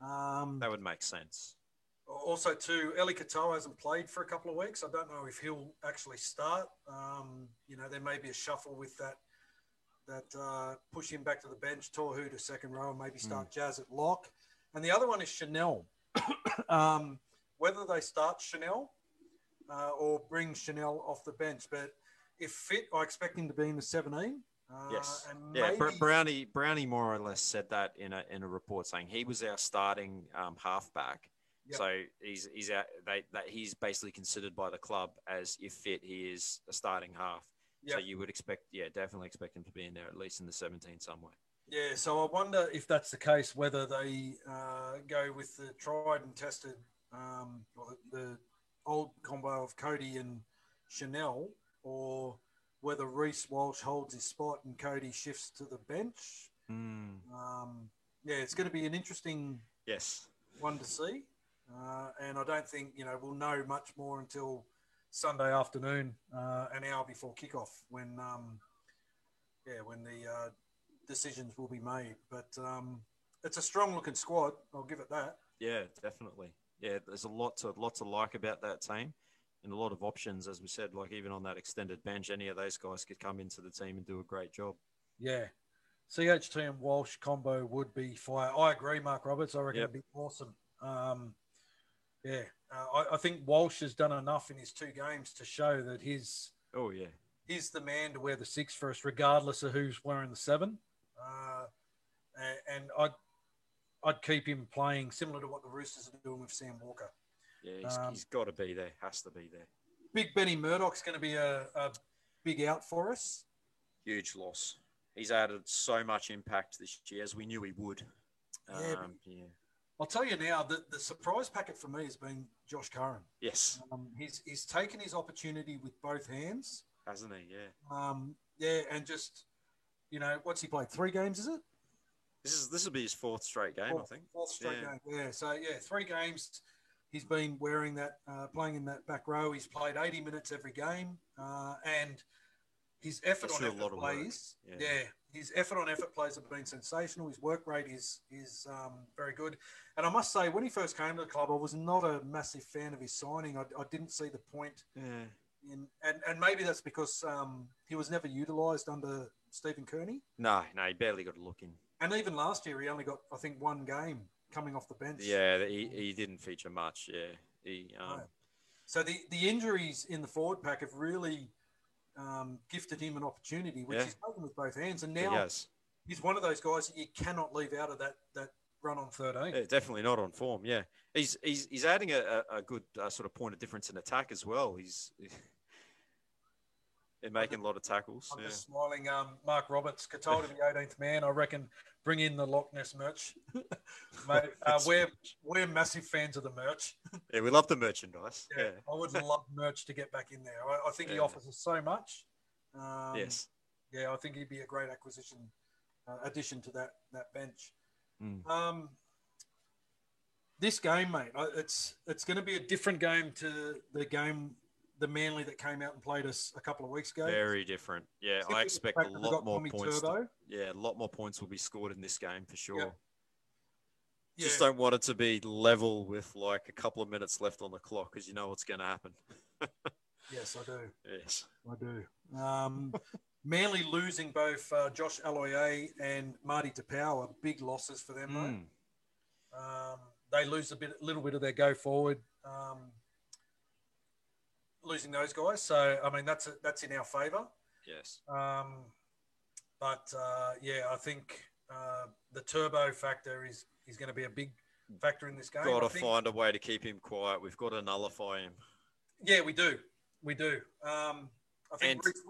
Um, That would make sense. Also, too, Eli Katoa hasn't played for a couple of weeks. I don't know if he'll actually start. Um, you know, there may be a shuffle with that. That uh, push him back to the bench, Tohu to second row, and maybe start Jazz at lock. And the other one is Chanel. um, whether they start Chanel uh, or bring Chanel off the bench. But if fit, I expect him to be in the 17. Uh, Yes. and Yeah, maybe- Brownie Brownie more or less said that in a in a report saying he was our starting um, halfback. Yep. So he's he's out, they, that he's basically considered by the club as if fit he is a starting half. So you would expect yeah definitely expect him to be in there at least in the 17 somewhere. Yeah, so I wonder if that's the case, whether they uh, go with the tried and tested, um, or the, the old combo of Kodi and Chanel, or whether Reece Walsh holds his spot and Kodi shifts to the bench. Um, yeah, it's going to be an interesting Yes. one to see. Uh, and I don't think, you know, we'll know much more until Sunday afternoon, uh, an hour before kickoff, when, um, yeah, when the uh, decisions will be made. But um, it's a strong looking squad. I'll give it that. Yeah, definitely. Yeah, there's a lot to lot to like about that team, and a lot of options, as we said. Like even on that extended bench, any of those guys could come into the team and do a great job. Yeah. CHT and Walsh combo would be fire. I agree, Mark Roberts. I reckon Yep. it'd be awesome. Um, yeah. Uh, I, I think Walsh has done enough in his two games to show that he's Oh yeah, he's the man to wear the six for us, regardless of who's wearing the seven. Uh, and I'd I'd keep him playing similar to what the Roosters are doing with Sam Walker. yeah, he's, Um, he's got to be there. Has to be there. Big Benny Murdoch's going to be a, a big out for us. Huge loss. He's added so much impact this year, as we knew he would. Yeah, Um, yeah. I'll tell you now that the surprise packet for me has been Josh Curran. Yes, Um, he's he's taken his opportunity with both hands. hasn't he? Yeah. Um, yeah, and just you know, what's he played? Three games, is it? This is this will be his fourth straight game, I think. Fourth straight Yeah. game. Yeah. So yeah, three games. He's been wearing that, uh, playing in that back row. He's played 80 minutes every game, uh, and his effort on effort lot of work. plays. Yeah. Yeah. his effort on effort plays have been sensational. His work rate is is um, very good. And I must say, when he first came to the club, I was not a massive fan of his signing. I, I didn't see the point Yeah. in, and and maybe that's because um, he was never utilised under Stephen Kearney. No, no, he barely got a look in. And even last year, he only got I think one game coming off the bench. Yeah, he, he didn't feature much. Yeah, he um, Right. So the, the injuries in the forward pack have really um, gifted him an opportunity, which Yeah. he's taken with both hands. And now he's one of those guys that you cannot leave out of that that run on 13. Yeah, definitely not on form. Yeah, he's he's he's adding a, a, good uh, sort of point of difference in attack as well. He's they're making a lot of tackles. I'm Yeah. just smiling. Um, Mark Roberts, Katoa to the 18th man. I reckon bring in the Loch Ness merch. Mate, uh, we're, huge. we're massive fans of the merch. yeah, we love the merchandise. Yeah, Yeah. I would love merch to get back in there. I, I think he offers us so much. Um, yes. Yeah, I think he'd be a great acquisition, uh, addition to that that bench. Mm. Um, this game, mate, it's it's going to be a different game to the game, the Manly that came out and played us a couple of weeks ago. Very different. Yeah, Simply I expect a lot more Tommy points. to- yeah, a lot more points will be scored in this game for sure. Yeah. Just don't want it to be level with like a couple of minutes left on the clock because you know what's going to happen. Yes, I do. Yes. I do. Um, Manly losing both uh, Josh Aloiai and Marty Tapau are big losses for them. Mm. Um, they lose a bit, little bit of their go forward, um, losing those guys. So I mean, that's that's in our favour. Yes. Um, but uh, yeah, I think uh, the turbo factor is is going to be a big factor in this game. Got to think- find a way to keep him quiet. We've got to nullify him. Yeah, we do, we do. Um, I think. And- Reece-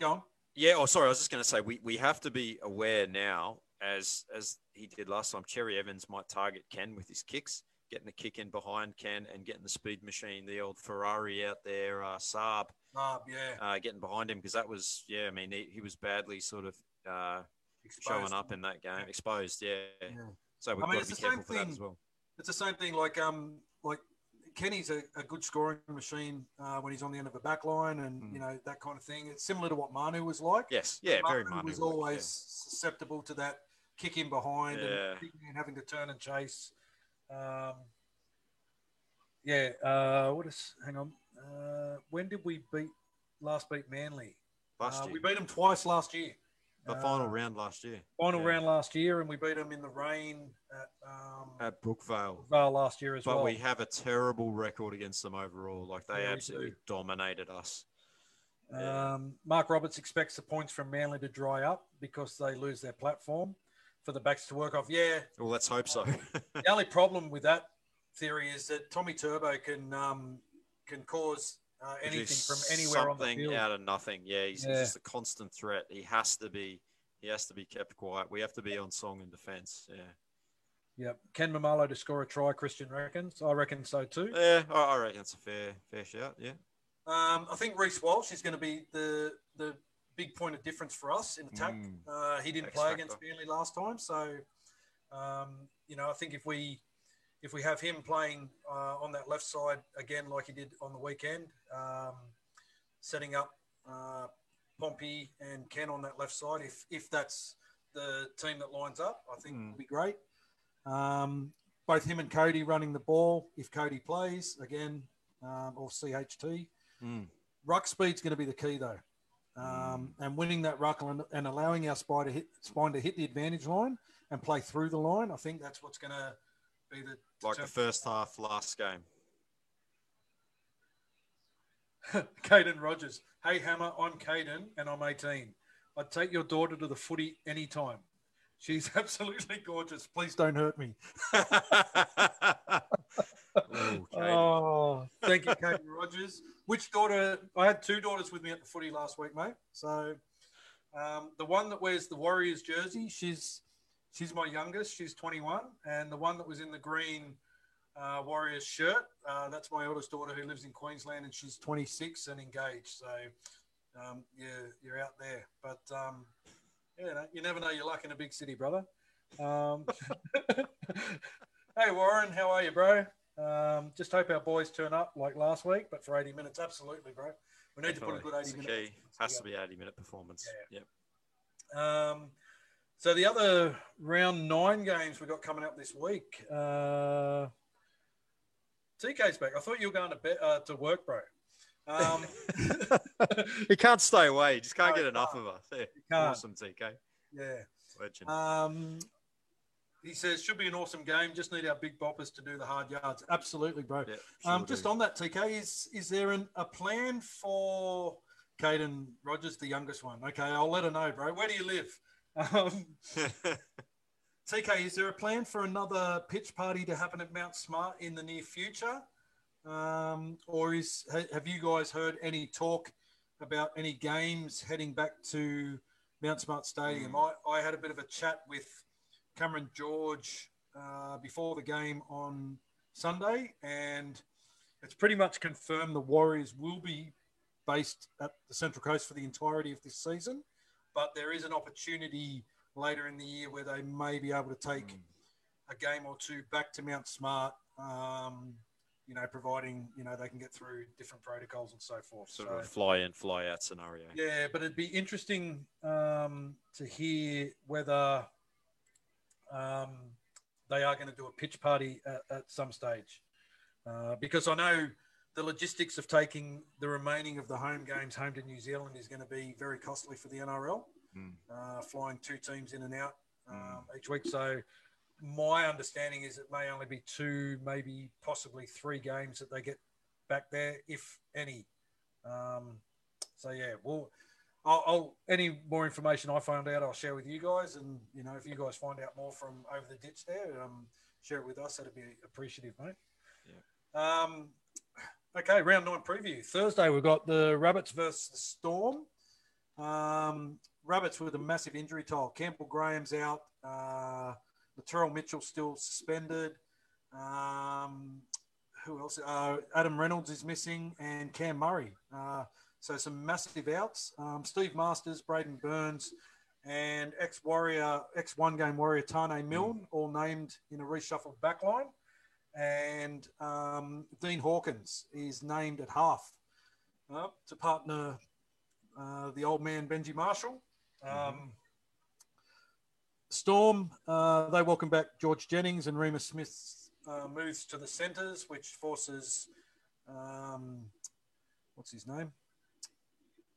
go on. Yeah. Oh, sorry. I was just going to say we, we have to be aware now, as as he did last time. Cherry Evans might target Ken with his kicks, getting the kick in behind Ken and getting the speed machine, the old Ferrari out there, uh, Saab, Ah, yeah. uh, getting behind him because that was yeah. I mean he, he was badly sort of uh, showing up in that game, exposed. Yeah. Yeah. So we've I mean, got it's to be the same careful for that thing- as well. It's the same thing. Like um, like Kenny's a, a good scoring machine uh, when he's on the end of a back line and Mm. you know that kind of thing. It's similar to what Manu was like. Yes. Yeah. Very Manu Manu. was like, yeah. always susceptible to that kick in behind Yeah. and man having to turn and chase. Um, yeah. Uh, what is? Hang on. Uh, when did we beat last beat Manly? last Uh, year. we beat them twice last year. The final round last year. Final Yeah. round last year, and we beat them in the rain at um, At Brookvale. Vale last year as But well. we have a terrible record against them overall. Like they Yeah, absolutely do. dominated us. Yeah. Um, Mark Roberts expects the points from Manly to dry up because they lose their platform for the backs to work off. Yeah, Well, let's hope so. the only problem with that theory is that Tommy Turbo can um, can cause uh, anything from anywhere on the something field. out of nothing. Yeah, he's, Yeah. just a constant threat. He has to be. He has to be kept quiet. We have to be on song in defence. Yeah, Yep. Ken Maumalo to score a try, Christian reckons. I reckon so too. yeah. I, I reckon it's a fair, fair shout. Yeah. Um, I think Reece Walsh is going to be the the big point of difference for us in attack. Mm. Uh, he didn't X play factor. against Burnley last time, so um, you know I think if we if we have him playing uh, on that left side again like he did on the weekend, um, setting up uh, Pompey and Ken on that left side, if if that's the team that lines up, I think Mm. will be great. Um, both him and Kodi running the ball. If Kodi plays again, um, or CHT, Mm. ruck speed's going to be the key though, um, and winning that ruck and, and allowing our spine to hit spine to hit the advantage line and play through the line. I think that's what's going to be the Like the first half last game. Caden Rogers. Hey Hammer, I'm Caden and I'm 18. I'd take your daughter to the footy anytime. She's absolutely gorgeous. Please don't hurt me. oh, Oh, thank you, Katie Rogers. Which daughter? I had two daughters with me at the footy last week, mate. So um, the one that wears the Warriors jersey, she's she's my youngest. She's 21, and the one that was in the green uh, Warriors shirt, uh, that's my eldest daughter who lives in Queensland, and she's 26 and engaged. So um, you're you're out there, but um, yeah, no, you never know your luck in a big city, brother. Um, hey Warren, how are you, bro? Um, just hope our boys turn up like last week, but for 80 minutes, absolutely, bro. We need to put a good 80 minutes. key. Has to be 80 minute performance. Yep. Um, so the other round nine games we got coming up this week. Uh, TK's back. I thought you were going to be, uh, to work, bro. Um, he can't stay away. He just can't No, get enough can't. of us. Yeah. Awesome, TK. yeah. Legend. Um, he says should be an awesome game. Just need our big boppers to do the hard yards. Absolutely, bro. yeah, um, just on that, TK, is is there an, a plan for Caden Rogers, the youngest one? Okay, I'll let her know, bro. Where do you live? Um, TK, is there a plan for another pitch party to happen at Mount Smart in the near future? Um, or is ha- have you guys heard any talk about any games heading back to Mount Smart Stadium? I, I had a bit of a chat with Cameron George uh, before the game on Sunday, and it's pretty much confirmed the Warriors will be based at the Central Coast for the entirety of this season, but there is an opportunity later in the year where they may be able to take Mm. a game or two back to Mount Smart. Um, you know, providing you know they can get through different protocols and so forth. sort So- of fly in, fly out scenario. yeah, but it'd be interesting um, to hear whether um, they are going to do a pitch party at, at some stage, uh, because I know the logistics of taking the remaining of the home games home to New Zealand is going to be very costly for the NRL, Mm. uh, flying two teams in and out um, each week. So my understanding is it may only be two, maybe possibly three games that they get back there, if any. Um, so yeah, well, I'll, I'll any more information I find out, I'll share with you guys, and you know if you guys find out more from over the ditch there, um, share it with us. That'd be appreciative, mate. Yeah. Um, okay, round nine preview. Thursday we've got the Rabbits versus the Storm. Um, Rabbits with a massive injury toll. Campbell Graham's out. Uh, Latrell Mitchell still suspended. Um, who else? Uh, Adam Reynolds is missing, and Cam Murray. Uh, so some massive outs. Um, Steve Marsters, Braidon Burns, and ex Warrior, ex one game Warrior Taane Milne, all named in a reshuffled backline. And um, Dean Hawkins is named at half uh, to partner uh, the old man Benji Marshall. Um, Storm, uh, they welcome back George Jennings and Reimis Smith uh, moves to the centres, which forces, um, what's his name?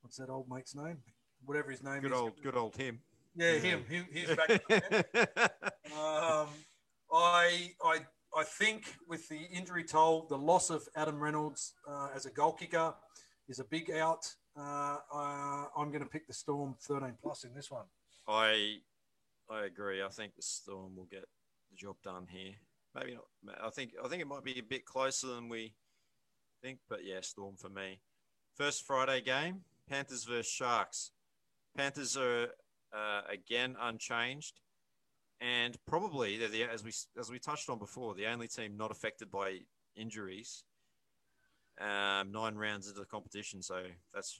What's that old mate's name? Whatever his name is. Good is. old, good old him. Yeah, him. He, he's back. um, I, I, I think with the injury toll, the loss of Adam Reynolds uh, as a goal kicker is a big out. Uh, uh, I'm going to pick the Storm 13 plus in this one. I, I agree. I think the Storm will get the job done here. Maybe not. I think I think it might be a bit closer than we think, but yeah, Storm for me. First Friday game, Panthers versus Sharks. Panthers are uh, again unchanged, and probably they're the, as we as we touched on before, the only team not affected by injuries. Um, nine rounds into the competition, so that's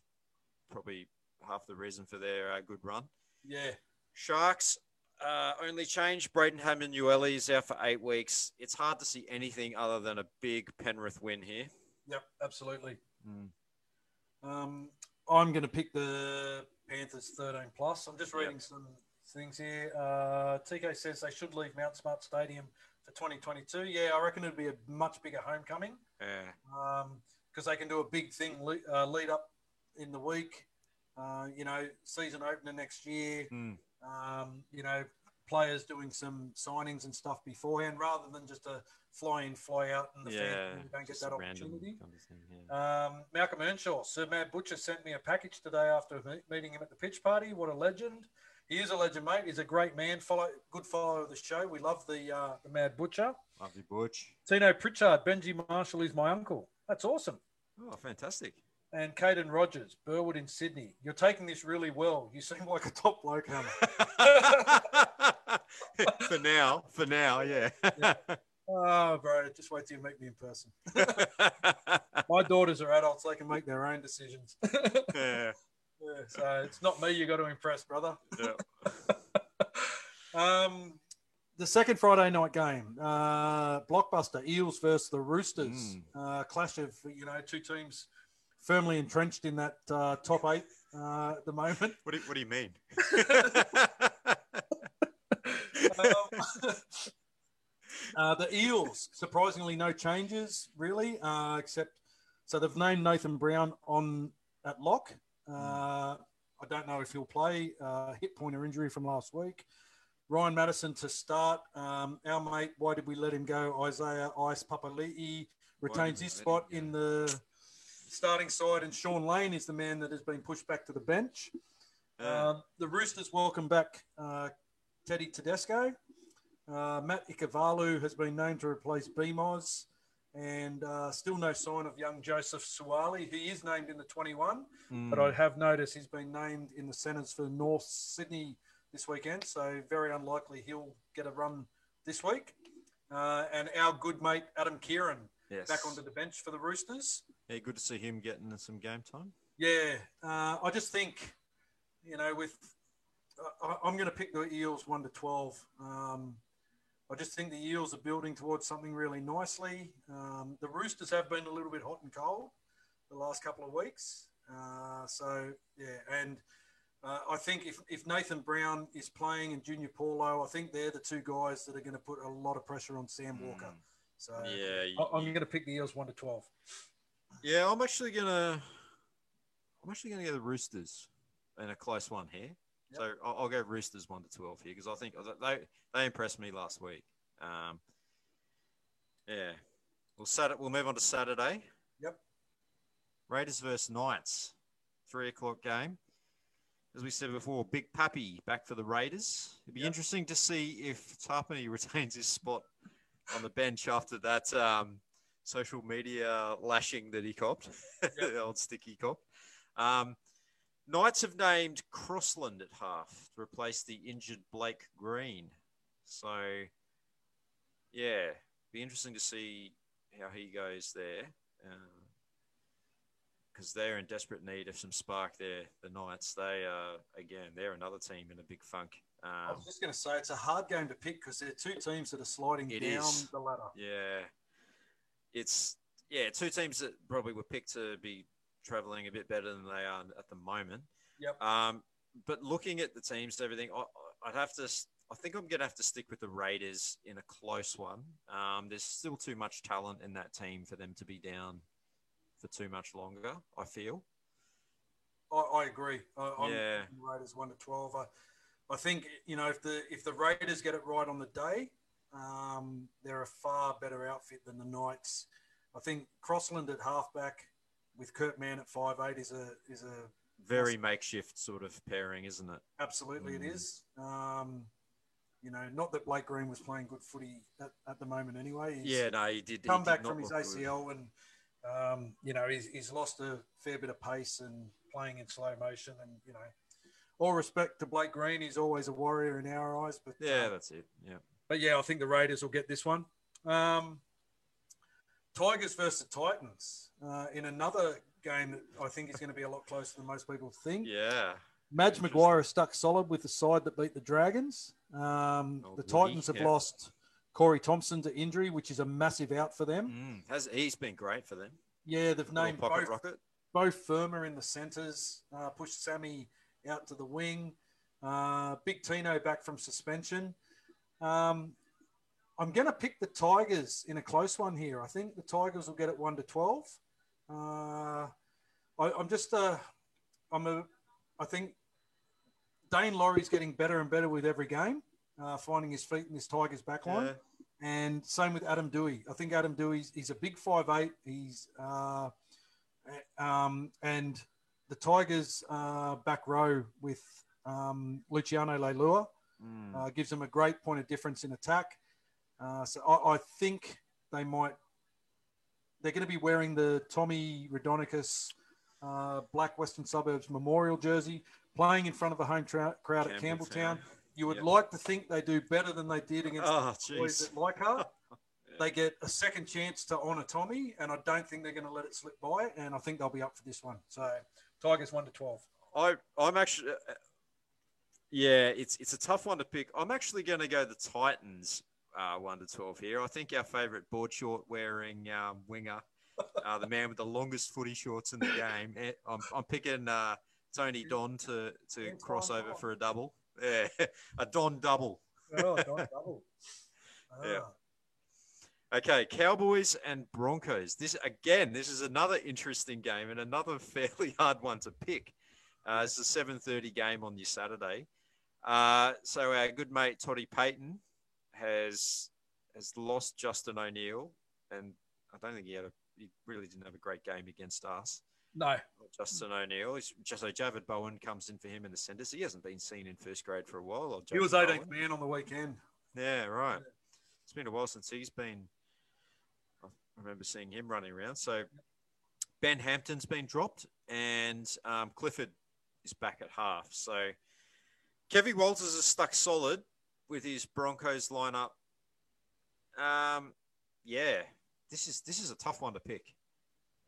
probably half the reason for their uh, good run. Yeah. Sharks uh, only change. Braden Hamlin-Uele is out for eight weeks. It's hard to see anything other than a big Penrith win here. Yep, absolutely. Mm. Um, I'm going to pick the Panthers 13 plus. I'm just reading yep. some things here. Uh, TK says they should leave Mount Smart Stadium for 2022. Yeah, I reckon it'd be a much bigger homecoming. Yeah. Because um, they can do a big thing lead, uh, lead up in the week. Uh, you know, season opener next year. Mm. Um, you know, players doing some signings and stuff beforehand rather than just a fly in, fly out, and the yeah, fan don't get that opportunity. Thing, yeah. um, Malcolm Earnshaw, Sir Matt Butcher sent me a package today after meeting him at the pitch party. What a legend! He is a legend, mate. He's a great man. Follow, good follower of the show. We love the uh, the Mad Butcher. Love you, Butch. Tino Pritchard, Benji Marshall is my uncle. That's awesome. Oh, fantastic and Caden Rogers, Burwood in Sydney. You're taking this really well. You seem like a top bloke, Hammer. for now, for now, yeah. yeah. Oh, bro, just wait till you meet me in person. My daughters are adults; they can make their own decisions. yeah. yeah. So it's not me you got to impress, brother. Yeah. um, the second Friday night game, uh, blockbuster Eels versus the Roosters. Mm. Uh, clash of you know two teams firmly entrenched in that uh, top eight uh, at the moment. What do, what do you mean? um, uh, the Eels, surprisingly, no changes really, uh, except so they've named Nathan Brown on at lock. Uh, I don't know if he'll play. Uh, hip pointer injury from last week. Ryan Matterson to start. Um, our mate, why did we let him go? Isaiah Ice Papali'i retains his spot in the starting side, and Shaun Lane is the man that has been pushed back to the bench. Uh, the Roosters welcome back uh, Teddy Tedesco. Uh, Matt Ikuvalu has been named to replace BMOS, and uh, still no sign of young Joseph Suaalii. He is named in the 21, mm. but I have noticed he's been named in the centres for North Sydney this weekend, so very unlikely he'll get a run this week. Uh, and our good mate Adam Keighran yes. back onto the bench for the Roosters. Yeah, good to see him getting some game time. Yeah, uh, I just think, you know, with uh, I'm going to pick the Eels one to twelve. Um, I just think the Eels are building towards something really nicely. Um, the Roosters have been a little bit hot and cold the last couple of weeks. Uh, so yeah, and uh, I think if, if Nathan Brown is playing and Junior Paulo, I think they're the two guys that are going to put a lot of pressure on Sam Walker. Mm. So yeah, you, I'm going to pick the Eels one to twelve. Yeah, I'm actually gonna. I'm actually gonna go the Roosters in a close one here. Yep. So I'll, I'll, go Roosters one to twelve here because I think they they impressed me last week. Um, yeah, we'll set We'll move on to Saturday. Yep. Raiders versus Knights, three o'clock game. As we said before, Big Pappy back for the Raiders. It'd be yep. interesting to see if Tapine retains his spot on the bench after that um, social media lashing that he copped, yep. the old sticky cop. Um, Knights have named Crossland at half to replace the injured Blake Green. So, yeah, be interesting to see how he goes there. Because um, they're in desperate need of some spark there. The Knights, they are, again, they're another team in a big funk. Um, I was just going to say it's a hard game to pick because they're two teams that are sliding down is. the ladder. Yeah, it's yeah, two teams that probably were picked to be traveling a bit better than they are at the moment. Yep. Um, but looking at the teams and everything, I, would have to. I think I'm going to have to stick with the Raiders in a close one. Um, there's still too much talent in that team for them to be down for too much longer. I feel. I, I agree. I, yeah. Raiders one to twelve. I, I think you know if the if the Raiders get it right on the day, um, they're a far better outfit than the Knights. I think Crossland at halfback with Kurt Mann at five eight is a is a very makeshift sort of pairing, isn't it? Absolutely, mm. it is. Um, you know, not that Blake Green was playing good footy at, at the moment anyway. He's yeah, no, he did come he back did from his ACL good. and um, you know he's, he's lost a fair bit of pace and playing in slow motion and you know all respect to Blake Green, he's always a warrior in our eyes. But yeah, uh, that's it. Yeah, but yeah, I think the Raiders will get this one. Um, Tigers versus Titans uh, in another game that I think is going to be a lot closer than most people think. Yeah. Madge Maguire is stuck solid with the side that beat the Dragons. Um, oh, the Titans have yeah. lost Corey Thompson to injury, which is a massive out for them. Mm, has he's been great for them? Yeah, they've named both, rocket. both Firma in the centres, uh, pushed Sammy out to the wing. Uh, Big Tino back from suspension. Um, I'm going to pick the Tigers in a close one here. I think the Tigers will get it one to twelve. Uh, I, am just uh, I'm a, I think Daine Laurie's getting better and better with every game, uh, finding his feet in this Tigers backline. Yeah. And same with Adam Doueihi. I think Adam Doueihi he's a big five eight. He's uh, um, and the Tigers uh, back row with um, Luciano Leilua mm. uh, gives them a great point of difference in attack. Uh, so I, I, think they might they're going to be wearing the Tommy Raudonikis uh, Black Western Suburbs Memorial jersey, playing in front of the home tra- crowd at Campbelltown. You would yep. like to think they do better than they did against oh, the boys at Leichhardt. yeah. They get a second chance to honour Tommy, and I don't think they're going to let it slip by. And I think they'll be up for this one. So Tigers one to twelve. I I'm actually. Yeah, it's it's a tough one to pick. I'm actually going to go the Titans uh, one to twelve here. I think our favourite board short wearing um, winger, uh, the man with the longest footy shorts in the game. Eh, I'm, I'm picking uh, Tony Don to to cross over for a double. Yeah, a Don double. Oh, Don double. yeah. Okay, Cowboys and Broncos. This again, this is another interesting game and another fairly hard one to pick. Uh, it's a 7:30 game on your Saturday. Uh, so our good mate Toddy Payten has has lost Justin O'Neill, and I don't think he had a he really didn't have a great game against us. No, Justin O'Neill. He's just so Javid Bowen comes in for him in the centre. So he hasn't been seen in first grade for a while. He was 18th man on the weekend. Yeah, right. It's been a while since he's been. I remember seeing him running around. So Ben Hampton's been dropped, and um, Clifford is back at half. So Kevin Walters is stuck solid with his Broncos lineup. Um, yeah, this is this is a tough one to pick.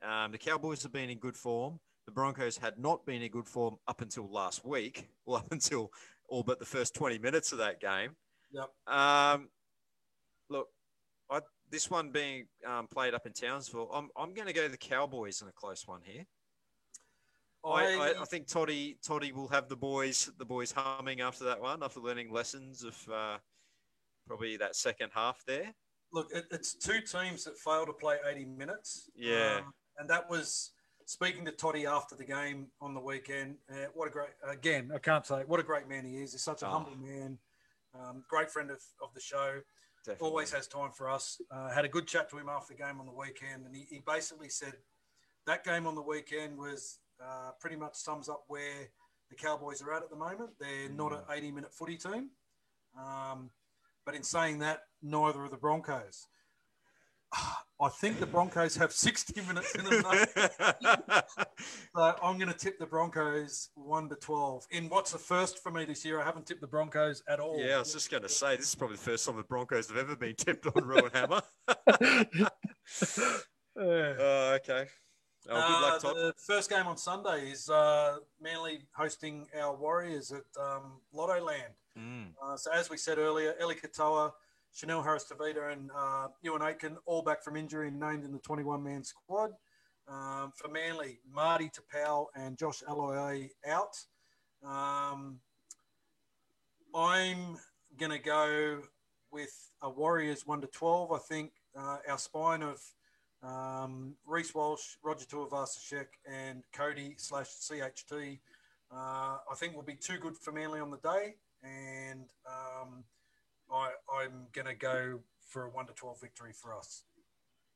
Um, the Cowboys have been in good form. The Broncos had not been in good form up until last week, well, up until all but the first 20 minutes of that game. Yep. Um, look, I, this one being um, played up in Townsville, I'm, I'm going to go the Cowboys in a close one here. I, I, I, think Toddy Toddy will have the boys the boys humming after that one after learning lessons of uh, probably that second half there. Look, it, it's two teams that failed to play 80 minutes. Yeah, um, and that was speaking to Toddy after the game on the weekend. Uh, what a great again! I can't say what a great man he is. He's such a oh. humble man, um, great friend of, of the show. Definitely. Always has time for us. Uh, had a good chat to him after the game on the weekend, and he, he basically said that game on the weekend was uh, pretty much sums up where the Cowboys are at at the moment. They're mm. not an 80 minute footy team. Um, but in saying that, neither are the Broncos. I think the Broncos have 60 minutes in them. so I'm going to tip the Broncos 1 to 12. In what's the first for me this year, I haven't tipped the Broncos at all. Yeah, I was just going to say, this is probably the first time the Broncos have ever been tipped on Roo & Hammer. uh, okay. Oh, luck, uh, the first game on Sunday is uh, Manly hosting our Warriors at um, Lottoland. Mm. Uh, so, as we said earlier, Eli Katoa, Chanel Harris Tavita, and uh, Euan Aitken all back from injury and named in the 21 man squad. Um, for Manly, Marty Tapau and Josh Aloiai out. Um, I'm going to go with a Warriors 1 to 12. I think uh, our spine of um, Reece Walsh, Roger Tuivasa-Sheck, and Kodi slash CHT. Uh, I think will be too good for Manly on the day, and um, I, I'm going to go for a one to twelve victory for us.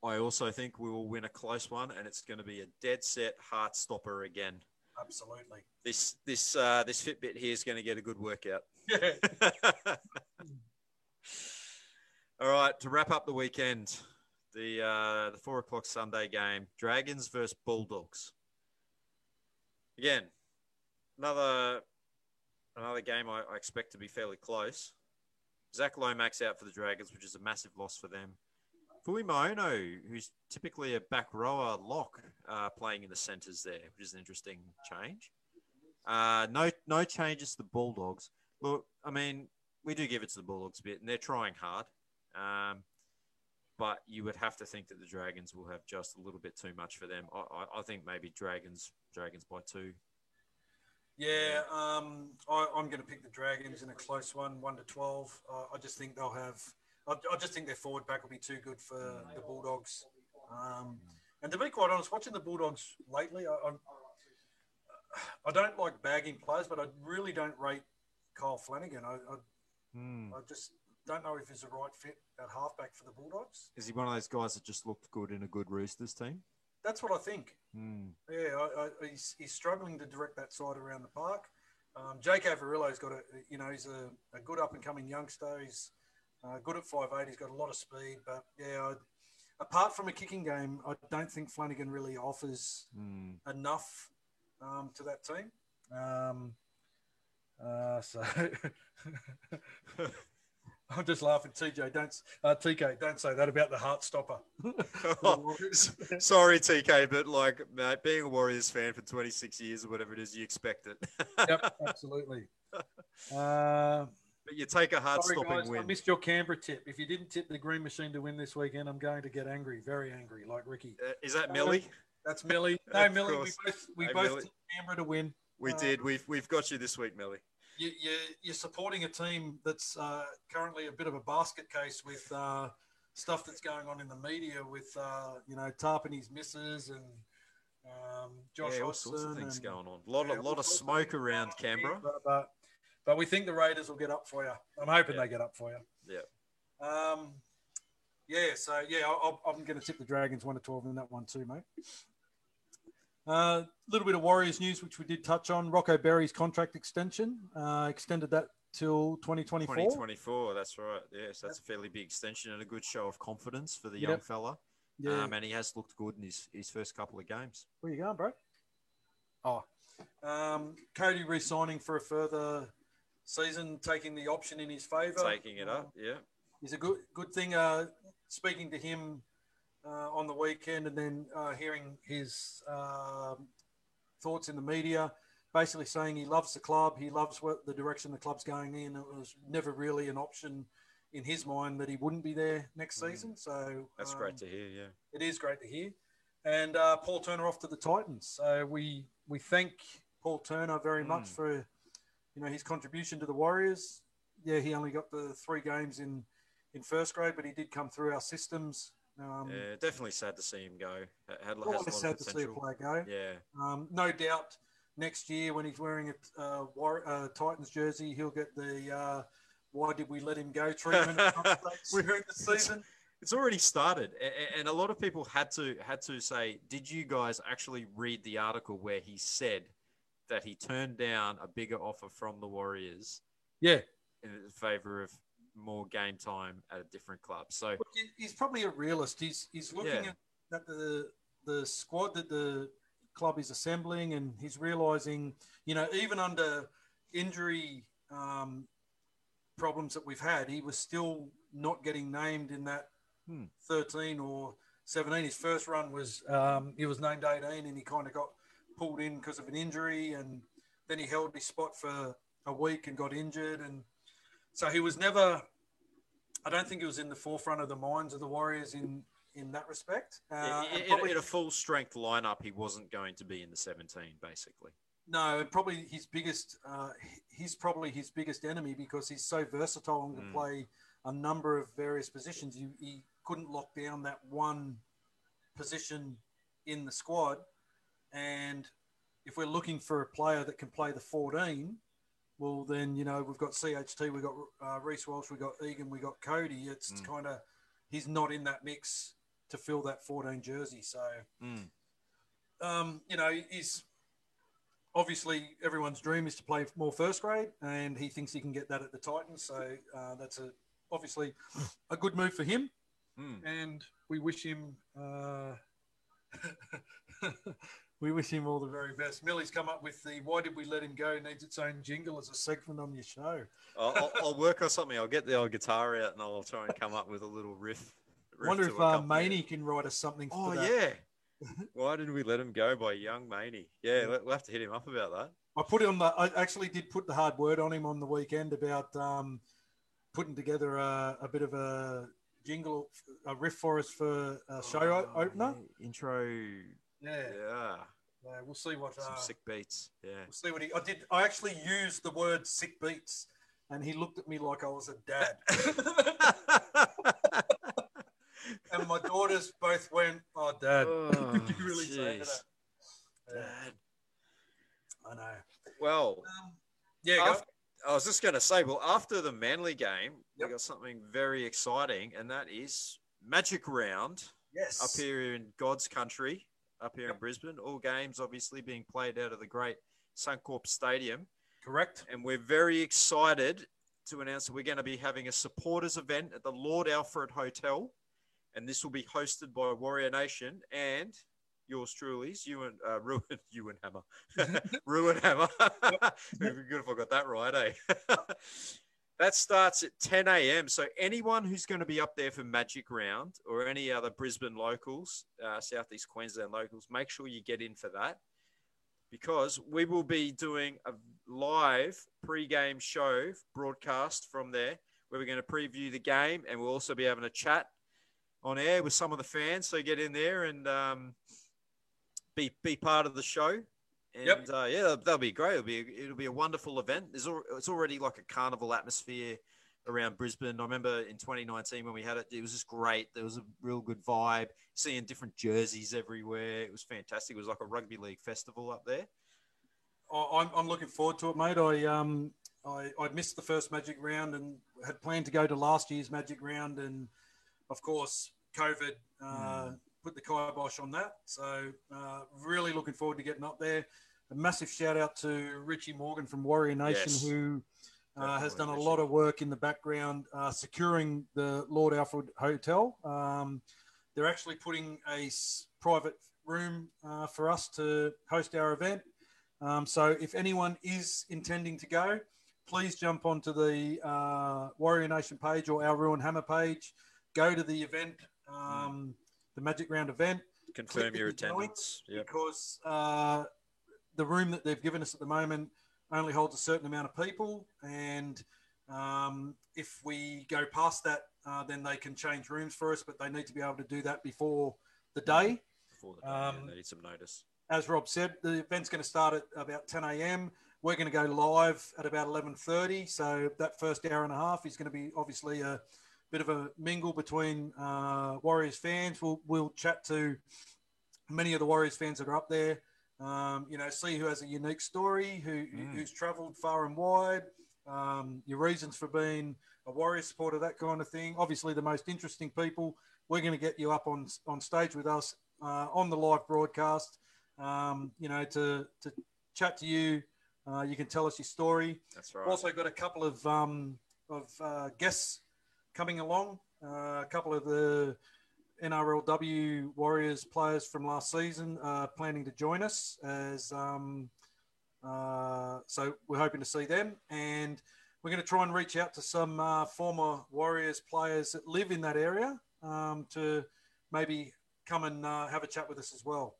I also think we will win a close one, and it's going to be a dead set heart stopper again. Absolutely. This this uh, this Fitbit here is going to get a good workout. Yeah. All right, to wrap up the weekend, the uh, the four o'clock Sunday game, Dragons versus Bulldogs. Again, another another game I, I expect to be fairly close. Zac Lomax out for the Dragons, which is a massive loss for them. Fuimaono, who's typically a back rower lock, uh, playing in the centres there, which is an interesting change. Uh, no, no changes to the Bulldogs. Look, I mean, we do give it to the Bulldogs a bit, and they're trying hard. Um, but you would have to think that the Dragons will have just a little bit too much for them. I, I, I think maybe Dragons, Dragons by two. Yeah, um, I, I'm going to pick the Dragons in a close one, one to twelve. Uh, I just think they'll have. I, I just think their forward back will be too good for the Bulldogs. Um, and to be quite honest, watching the Bulldogs lately, I, I'm, I don't like bagging players, but I really don't rate Kyle Flanagan. I, I, Hmm. I just don't know if he's the right fit at halfback for the Bulldogs. Is he one of those guys that just looked good in a good Roosters team? That's what I think. Hmm. Yeah, I, I, he's, he's struggling to direct that side around the park. Um, Jake Averillo's got a, you know, he's a, a good up and coming youngster. He's uh, good at five eight. He's got a lot of speed. But yeah, I, apart from a kicking game, I don't think Flanagan really offers Hmm. enough um, to that team. Um, uh, so I'm just laughing, TJ. Don't uh, TK. Don't say that about the heart stopper. Sorry, TK, but like mate, being a Warriors fan for 26 years or whatever it is, you expect it. yep, absolutely. Uh, but you take a Sorry, stopping guys, I missed your Canberra tip. If you didn't tip the Green Machine to win this weekend, I'm going to get angry, very angry, like Ricky. Uh, is that Millie? That's Millie. No, Millie, we both we Hey, both Millie. tipped Canberra to win. We Uh, did. We've we've got you this week, Millie. You, you, you're supporting a team that's uh, currently a bit of a basket case with uh, stuff that's going on in the media with uh, you know Tarp and his misses and um, Josh yeah, all sorts of things and- going on. A lot yeah, of lot of smoke around Canberra. But, but, but we think the Raiders will get up for you. I'm hoping Yeah. they get up for you. Yeah. Um, yeah, so yeah, I'll, I'm going to tip the Dragons one to twelve in that one too, mate. A uh, little bit of Warriors news, which we did touch on. Rocco Berry's contract extension uh, extended that till 2024. 2024. That's right. Yes, that's a fairly big extension and a good show of confidence for the young Yep. fella. Yeah, Um, and he has looked good in his, his first couple of games. where you going, bro? Oh, um, Kodi re-signing for a further season, taking the option in his favour. Taking it up. Yeah. is a good good thing. Uh, speaking to him uh, on the weekend and then uh, hearing his um thoughts in the media, basically saying he loves the club, he loves what the direction the club's going in. It was never really an option in his mind that he wouldn't be there next Mm. season. So That's um, great to hear. Yeah. It is great to hear. And uh, Paul Turner off to the Titans. So we we thank Paul Turner very much Mm. for you know his contribution to the Warriors. Yeah, he only got the three games in in first grade, but he did come through our systems. Um, Yeah, definitely sad to see him go. Had, had a lot Always of sad to see a player go. Yeah, Um, no doubt, next year when he's wearing a uh, War- uh, Titans jersey, he'll get the uh, "Why did we let him go?" treatment at some stage during the season. it's already started, and a lot of people had to had to say, "Did you guys actually read the article where he said that he turned down a bigger offer from the Warriors Yeah, in favor of more game time at a different club?" So he's probably a realist. He's he's looking Yeah. at, the the squad that the club is assembling, and he's realizing, you know, even under injury um, problems that we've had, he was still not getting named in that Hmm. 13 or 17. His first run was um, he was named 18, and he kind of got pulled in because of an injury, and then he held his spot for a week and got injured, and so he was never. I don't think it was in the forefront of the minds of the Warriors in in that respect. Uh, i- and in, probably- a full strength lineup, he wasn't going to be in the 17, basically. no, and probably his biggest. Uh, he's probably his biggest enemy because he's so versatile and can Mm. play a number of various positions. You, he couldn't lock down that one position in the squad, and if we're looking for a player that can play the 14, well, then you know we've got CHT, we've got uh, Reece Walsh, we've got Egan, we've got Kodi. It's Mm. kind of he's not in that mix to fill that 14 jersey. So, Mm. um, you know, he's obviously everyone's dream is to play more first grade, and he thinks he can get that at the Titans. So uh, that's a obviously a good move for him, Mm. and we wish him. Uh, We wish him all the very best. Millie's come up with the "Why did we let him go?" needs its own jingle as a segment on your show. I'll, I'll, I'll work on something. I'll get the old guitar out and I'll try and come up with a little riff. I wonder if to uh. Maney can write us something. Oh that. yeah. Why did we let him go by young Maney? Yeah, we'll we'll have to hit him up about that. I put it on the. I actually did put the hard word on him on the weekend about um, putting together a, a bit of a jingle, a riff for us for a show Oh, opener. yeah, Intro. Yeah, Yeah. yeah, we'll see what. Some Uh, sick beats. Yeah. we'll see what he. I did. I actually used the word "sick beats," and he looked at me like I was a dad. and my daughters both went, "Oh, dad, Oh, did you really say that?" Yeah, Dad. I know. Well, Um, yeah, go. Af- I was just going to say, well, after the Manly game, Yep. we got something very exciting, and that is Magic Round yes. up here in God's country, up here in Brisbane. All games obviously being played out of the great Suncorp Stadium, Correct. and we're very excited to announce that we're going to be having a supporters event at the Lord Alfred Hotel, and this will be hosted by Warrior Nation and yours truly's you and uh, Ruin you and Hammer, Roo & Hammer. It'd be good if I got that right, eh? That starts at 10 a.m. So anyone who's going to be up there for Magic Round or any other Brisbane locals, uh, Southeast Queensland locals, make sure you get in for that because we will be doing a live pre-game show broadcast from there where we're going to preview the game and we'll also be having a chat on air with some of the fans. So get in there and um, be be part of the show. And Yep. uh, yeah, that'll, that'll be great. It'll be it'll be a wonderful event. There's al- it's already like a carnival atmosphere around Brisbane. I remember in 2019 when we had it, it was just great. There was a real good vibe. Seeing different jerseys everywhere. It was fantastic. It was like a rugby league festival up there. I'm, I'm looking forward to it, mate. I um I, I missed the first Magic round and had planned to go to last year's Magic round, and of course, COVID uh, put the kibosh on that. So, uh, really looking forward to getting up there. A massive shout out to Richie Morgan from Warrior Nation, Yes. who uh, has done a lot of work in the background uh, securing the Lord Alfred Hotel. Um, they're actually putting a s- private room uh, for us to host our event. Um, so if anyone is intending to go, please jump onto the uh, Warrior Nation page or our Roo & Hammer page. Go to the event, um, the Magic Round event, Confirm your that you're going. attendance. Yep. because uh, the room that they've given us at the moment only holds a certain amount of people, and um, if we go past that, uh, then they can change rooms for us. But they need to be able to do that before the day. Before the yeah, Um, they need some notice. As Rob said, the event's going to start at about 10 a.m. We're going to go live at about 11:30. So that first hour and a half is going to be obviously a bit of a mingle between uh, Warriors fans. We'll we'll chat to many of the Warriors fans that are up there. Um, you know, see who has a unique story, who Mm. who's travelled far and wide, um, your reasons for being a Warrior supporter, that kind of thing. Obviously, the most interesting people. We're going to get you up on on stage with us uh, on the live broadcast. Um, you know, to to chat to you. Uh, you can tell us your story. That's right. Also got a couple of um, of uh, guests coming along. Uh, a couple of the NRLW Warriors players from last season are planning to join us as um, uh, so we're hoping to see them and we're going to try and reach out to some uh, former Warriors players that live in that area um, to maybe come and uh, have a chat with us as well.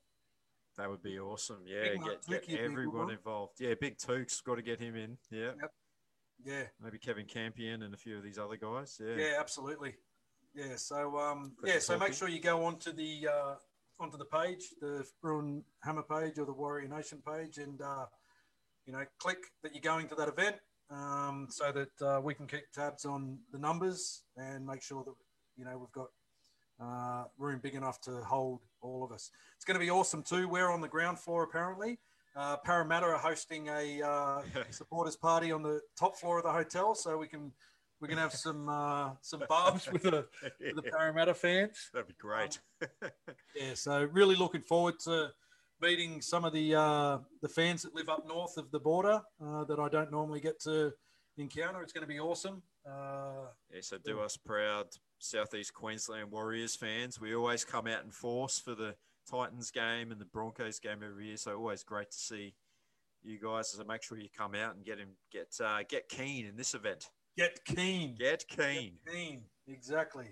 That would be awesome. Yeah, Big get, get Tukey would be a good everyone involved. Yeah, Big Took's got to get him in. Yeah, Yeah, maybe Kevin Campion and a few of these other guys. Yeah, Yeah, absolutely. Yeah, so um, yeah, so make sure you go onto the uh, onto the page, the Bruin Hammer page or the Warrior Nation page, and uh, you know, click that you're going to that event, um, so that uh, we can keep tabs on the numbers and make sure that you know we've got uh, room big enough to hold all of us. It's going to be awesome too. We're on the ground floor apparently. Uh, Parramatta are hosting a uh, supporters party on the top floor of the hotel, so we can we can have some uh, some barbs with the, with the Parramatta fans. That'd be great. Yeah, so really looking forward to meeting some of the uh, the fans that live up north of the border uh, that I don't normally get to encounter. It's going to be awesome. Uh, yeah, so do us proud, Southeast Queensland Warriors fans. We always come out in force for the Titans game and the Broncos game every year. So always great to see you guys. So make sure you come out and get him get uh, get keen in this event. get keen. Get keen. Get keen. Exactly.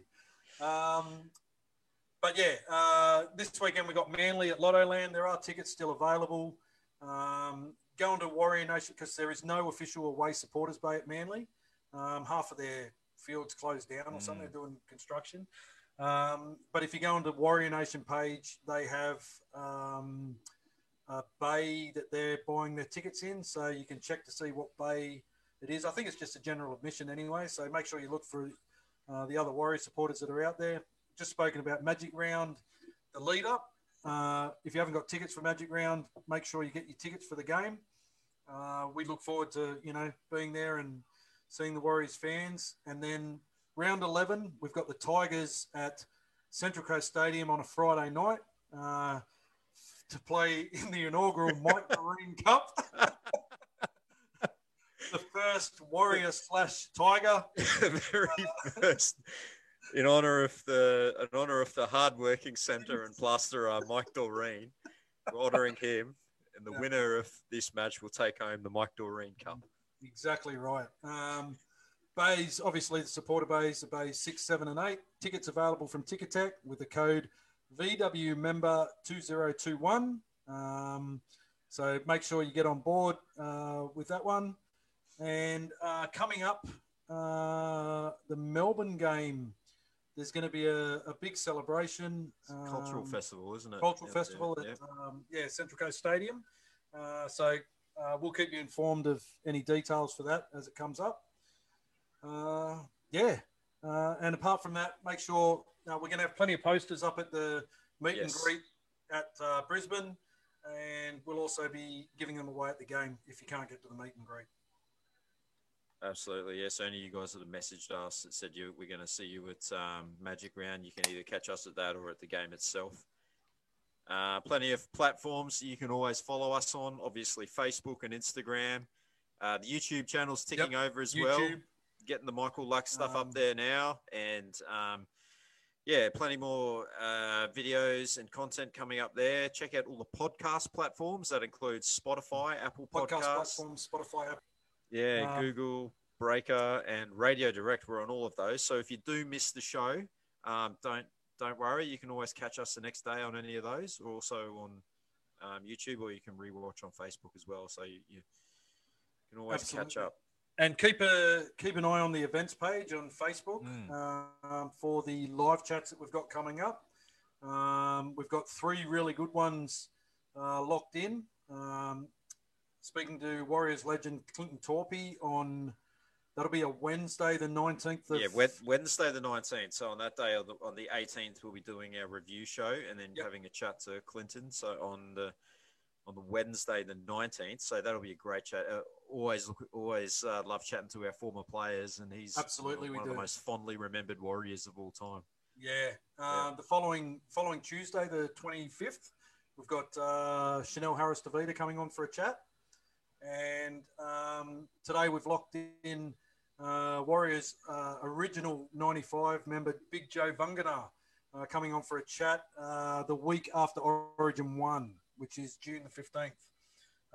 Um, but yeah, uh, this weekend we got Manly at Lottoland. There are tickets still available. Um, going to Warrior Nation because there is no official away supporters bay at Manly. Um, half of their fields closed down or something. Mm. They're doing construction. Um, but if you go on the Warrior Nation page, they have um, a bay that they're buying their tickets in, so you can check to see what bay it is. I think it's just a general admission anyway. So make sure you look for uh, the other Warrior supporters that are out there. Just spoken about Magic Round, the lead up. Uh, if you haven't got tickets for Magic Round, make sure you get your tickets for the game. Uh, we look forward to you know being there and seeing the Warriors fans. And then round 11, we've got the Tigers at Central Coast Stadium on a Friday night uh, to play in the inaugural Mike Marine Cup. the first Warrior slash Tiger. the very first. In honor of the in honor of the hardworking centre and plasterer Mike Doreen, we're honouring him, and the Yeah. winner of this match will take home the Mike Doreen Cup. Exactly right. Um, bays, obviously, the supporter bays the bays six, seven, and eight. Tickets available from Ticketek with the code VW member 2021. Um, so make sure you get on board uh, with that one. And uh, coming up, uh, the Melbourne game, there's going to be a, a big celebration. It's a cultural um, festival, isn't it? cultural there, festival at yeah. um, yeah Central Coast Stadium. Uh, so uh, we'll keep you informed of any details for that as it comes up. Uh, yeah, uh, and apart from that, make sure uh, we're going to have plenty of posters up at the meet and greet at uh, Brisbane, and we'll also be giving them away at the game if you can't get to the meet and greet. Absolutely, yes. Only you guys that have messaged us that said you we're going to see you at um, Magic Round. You can either catch us at that or at the game itself. Uh, plenty of platforms you can always follow us on. Obviously, Facebook and Instagram. Uh, the YouTube channel's ticking over as well. Getting the Michael Luck stuff Um, up there now, and um, yeah, plenty more uh, videos and content coming up there. Check out all the podcast platforms. That includes Spotify, Apple Podcast Podcasts. platforms, Spotify app. Yeah, Um, Google, Breaker, and Radio Direct. We're on all of those. So if you do miss the show, um, don't don't worry. You can always catch us the next day on any of those, or also on um, YouTube, or you can rewatch on Facebook as well. So you, you can always catch up. And keep a keep an eye on the events page on Facebook Mm. um, for the live chats that we've got coming up. Um, we've got three really good ones uh, locked in. Um, speaking to Warriors legend Clinton Toopi on that'll be a Wednesday, the nineteenth Yeah, Wednesday the nineteenth. So on that day, on the, eighteenth, we'll be doing our review show and then Yep. having a chat to Clinton. So on the on the Wednesday the nineteenth. So that'll be a great chat. Uh, always look, always uh, love chatting to our former players, and he's Absolutely, we one of do. the most fondly remembered Warriors of all time. Yeah. Um, The following following Tuesday, the 25th, we've got uh, Chanel Harris-Tavita coming on for a chat. And um, today we've locked in uh, Warriors uh, original 95 member Big Joe Vagana uh, coming on for a chat uh, the week after Origin 1, which is June the 15th.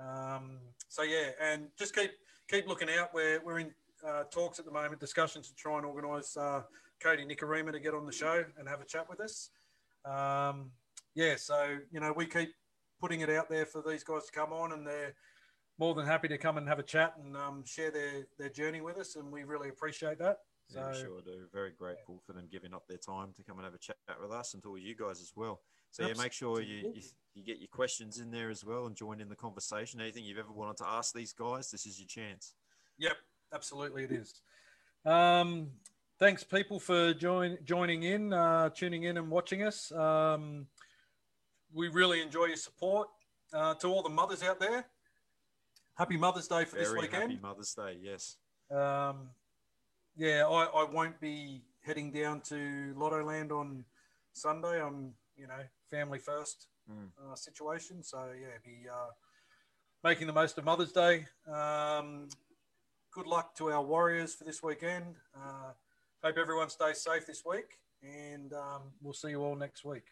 Um, so, yeah, and just keep keep looking out. We're, we're in uh, talks at the moment, discussions to try and organise uh, Kodi Nikorima to get on the show and have a chat with us. Um, yeah, so you know we keep putting it out there for these guys to come on, and they're more than happy to come and have a chat and um, share their their journey with us, and we really appreciate that. So Yeah, we sure do. Very grateful for them giving up their time to come and have a chat with us and to all you guys as well. So yeah, make sure you, you you get your questions in there as well and join in the conversation. Anything you've ever wanted to ask these guys, this is your chance. Yep, absolutely, it is. Um, thanks, people, for join, joining in, uh, tuning in, and watching us. Um, we really enjoy your support. uh, to all the mothers out there, happy Mother's Day for Very this weekend. happy Mother's Day. Yes. Um, yeah, I, I won't be heading down to Lottoland on Sunday. I'm, you know, family first Mm. uh, situation. So yeah, be uh, making the most of Mother's Day. Um, good luck to our Warriors for this weekend. Uh, hope everyone stays safe this week, and um, we'll see you all next week.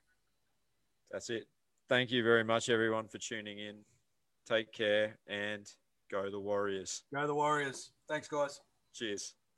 That's it. Thank you very much, everyone, for tuning in. Take care and go the Warriors. Go the Warriors. Thanks, guys. Cheers.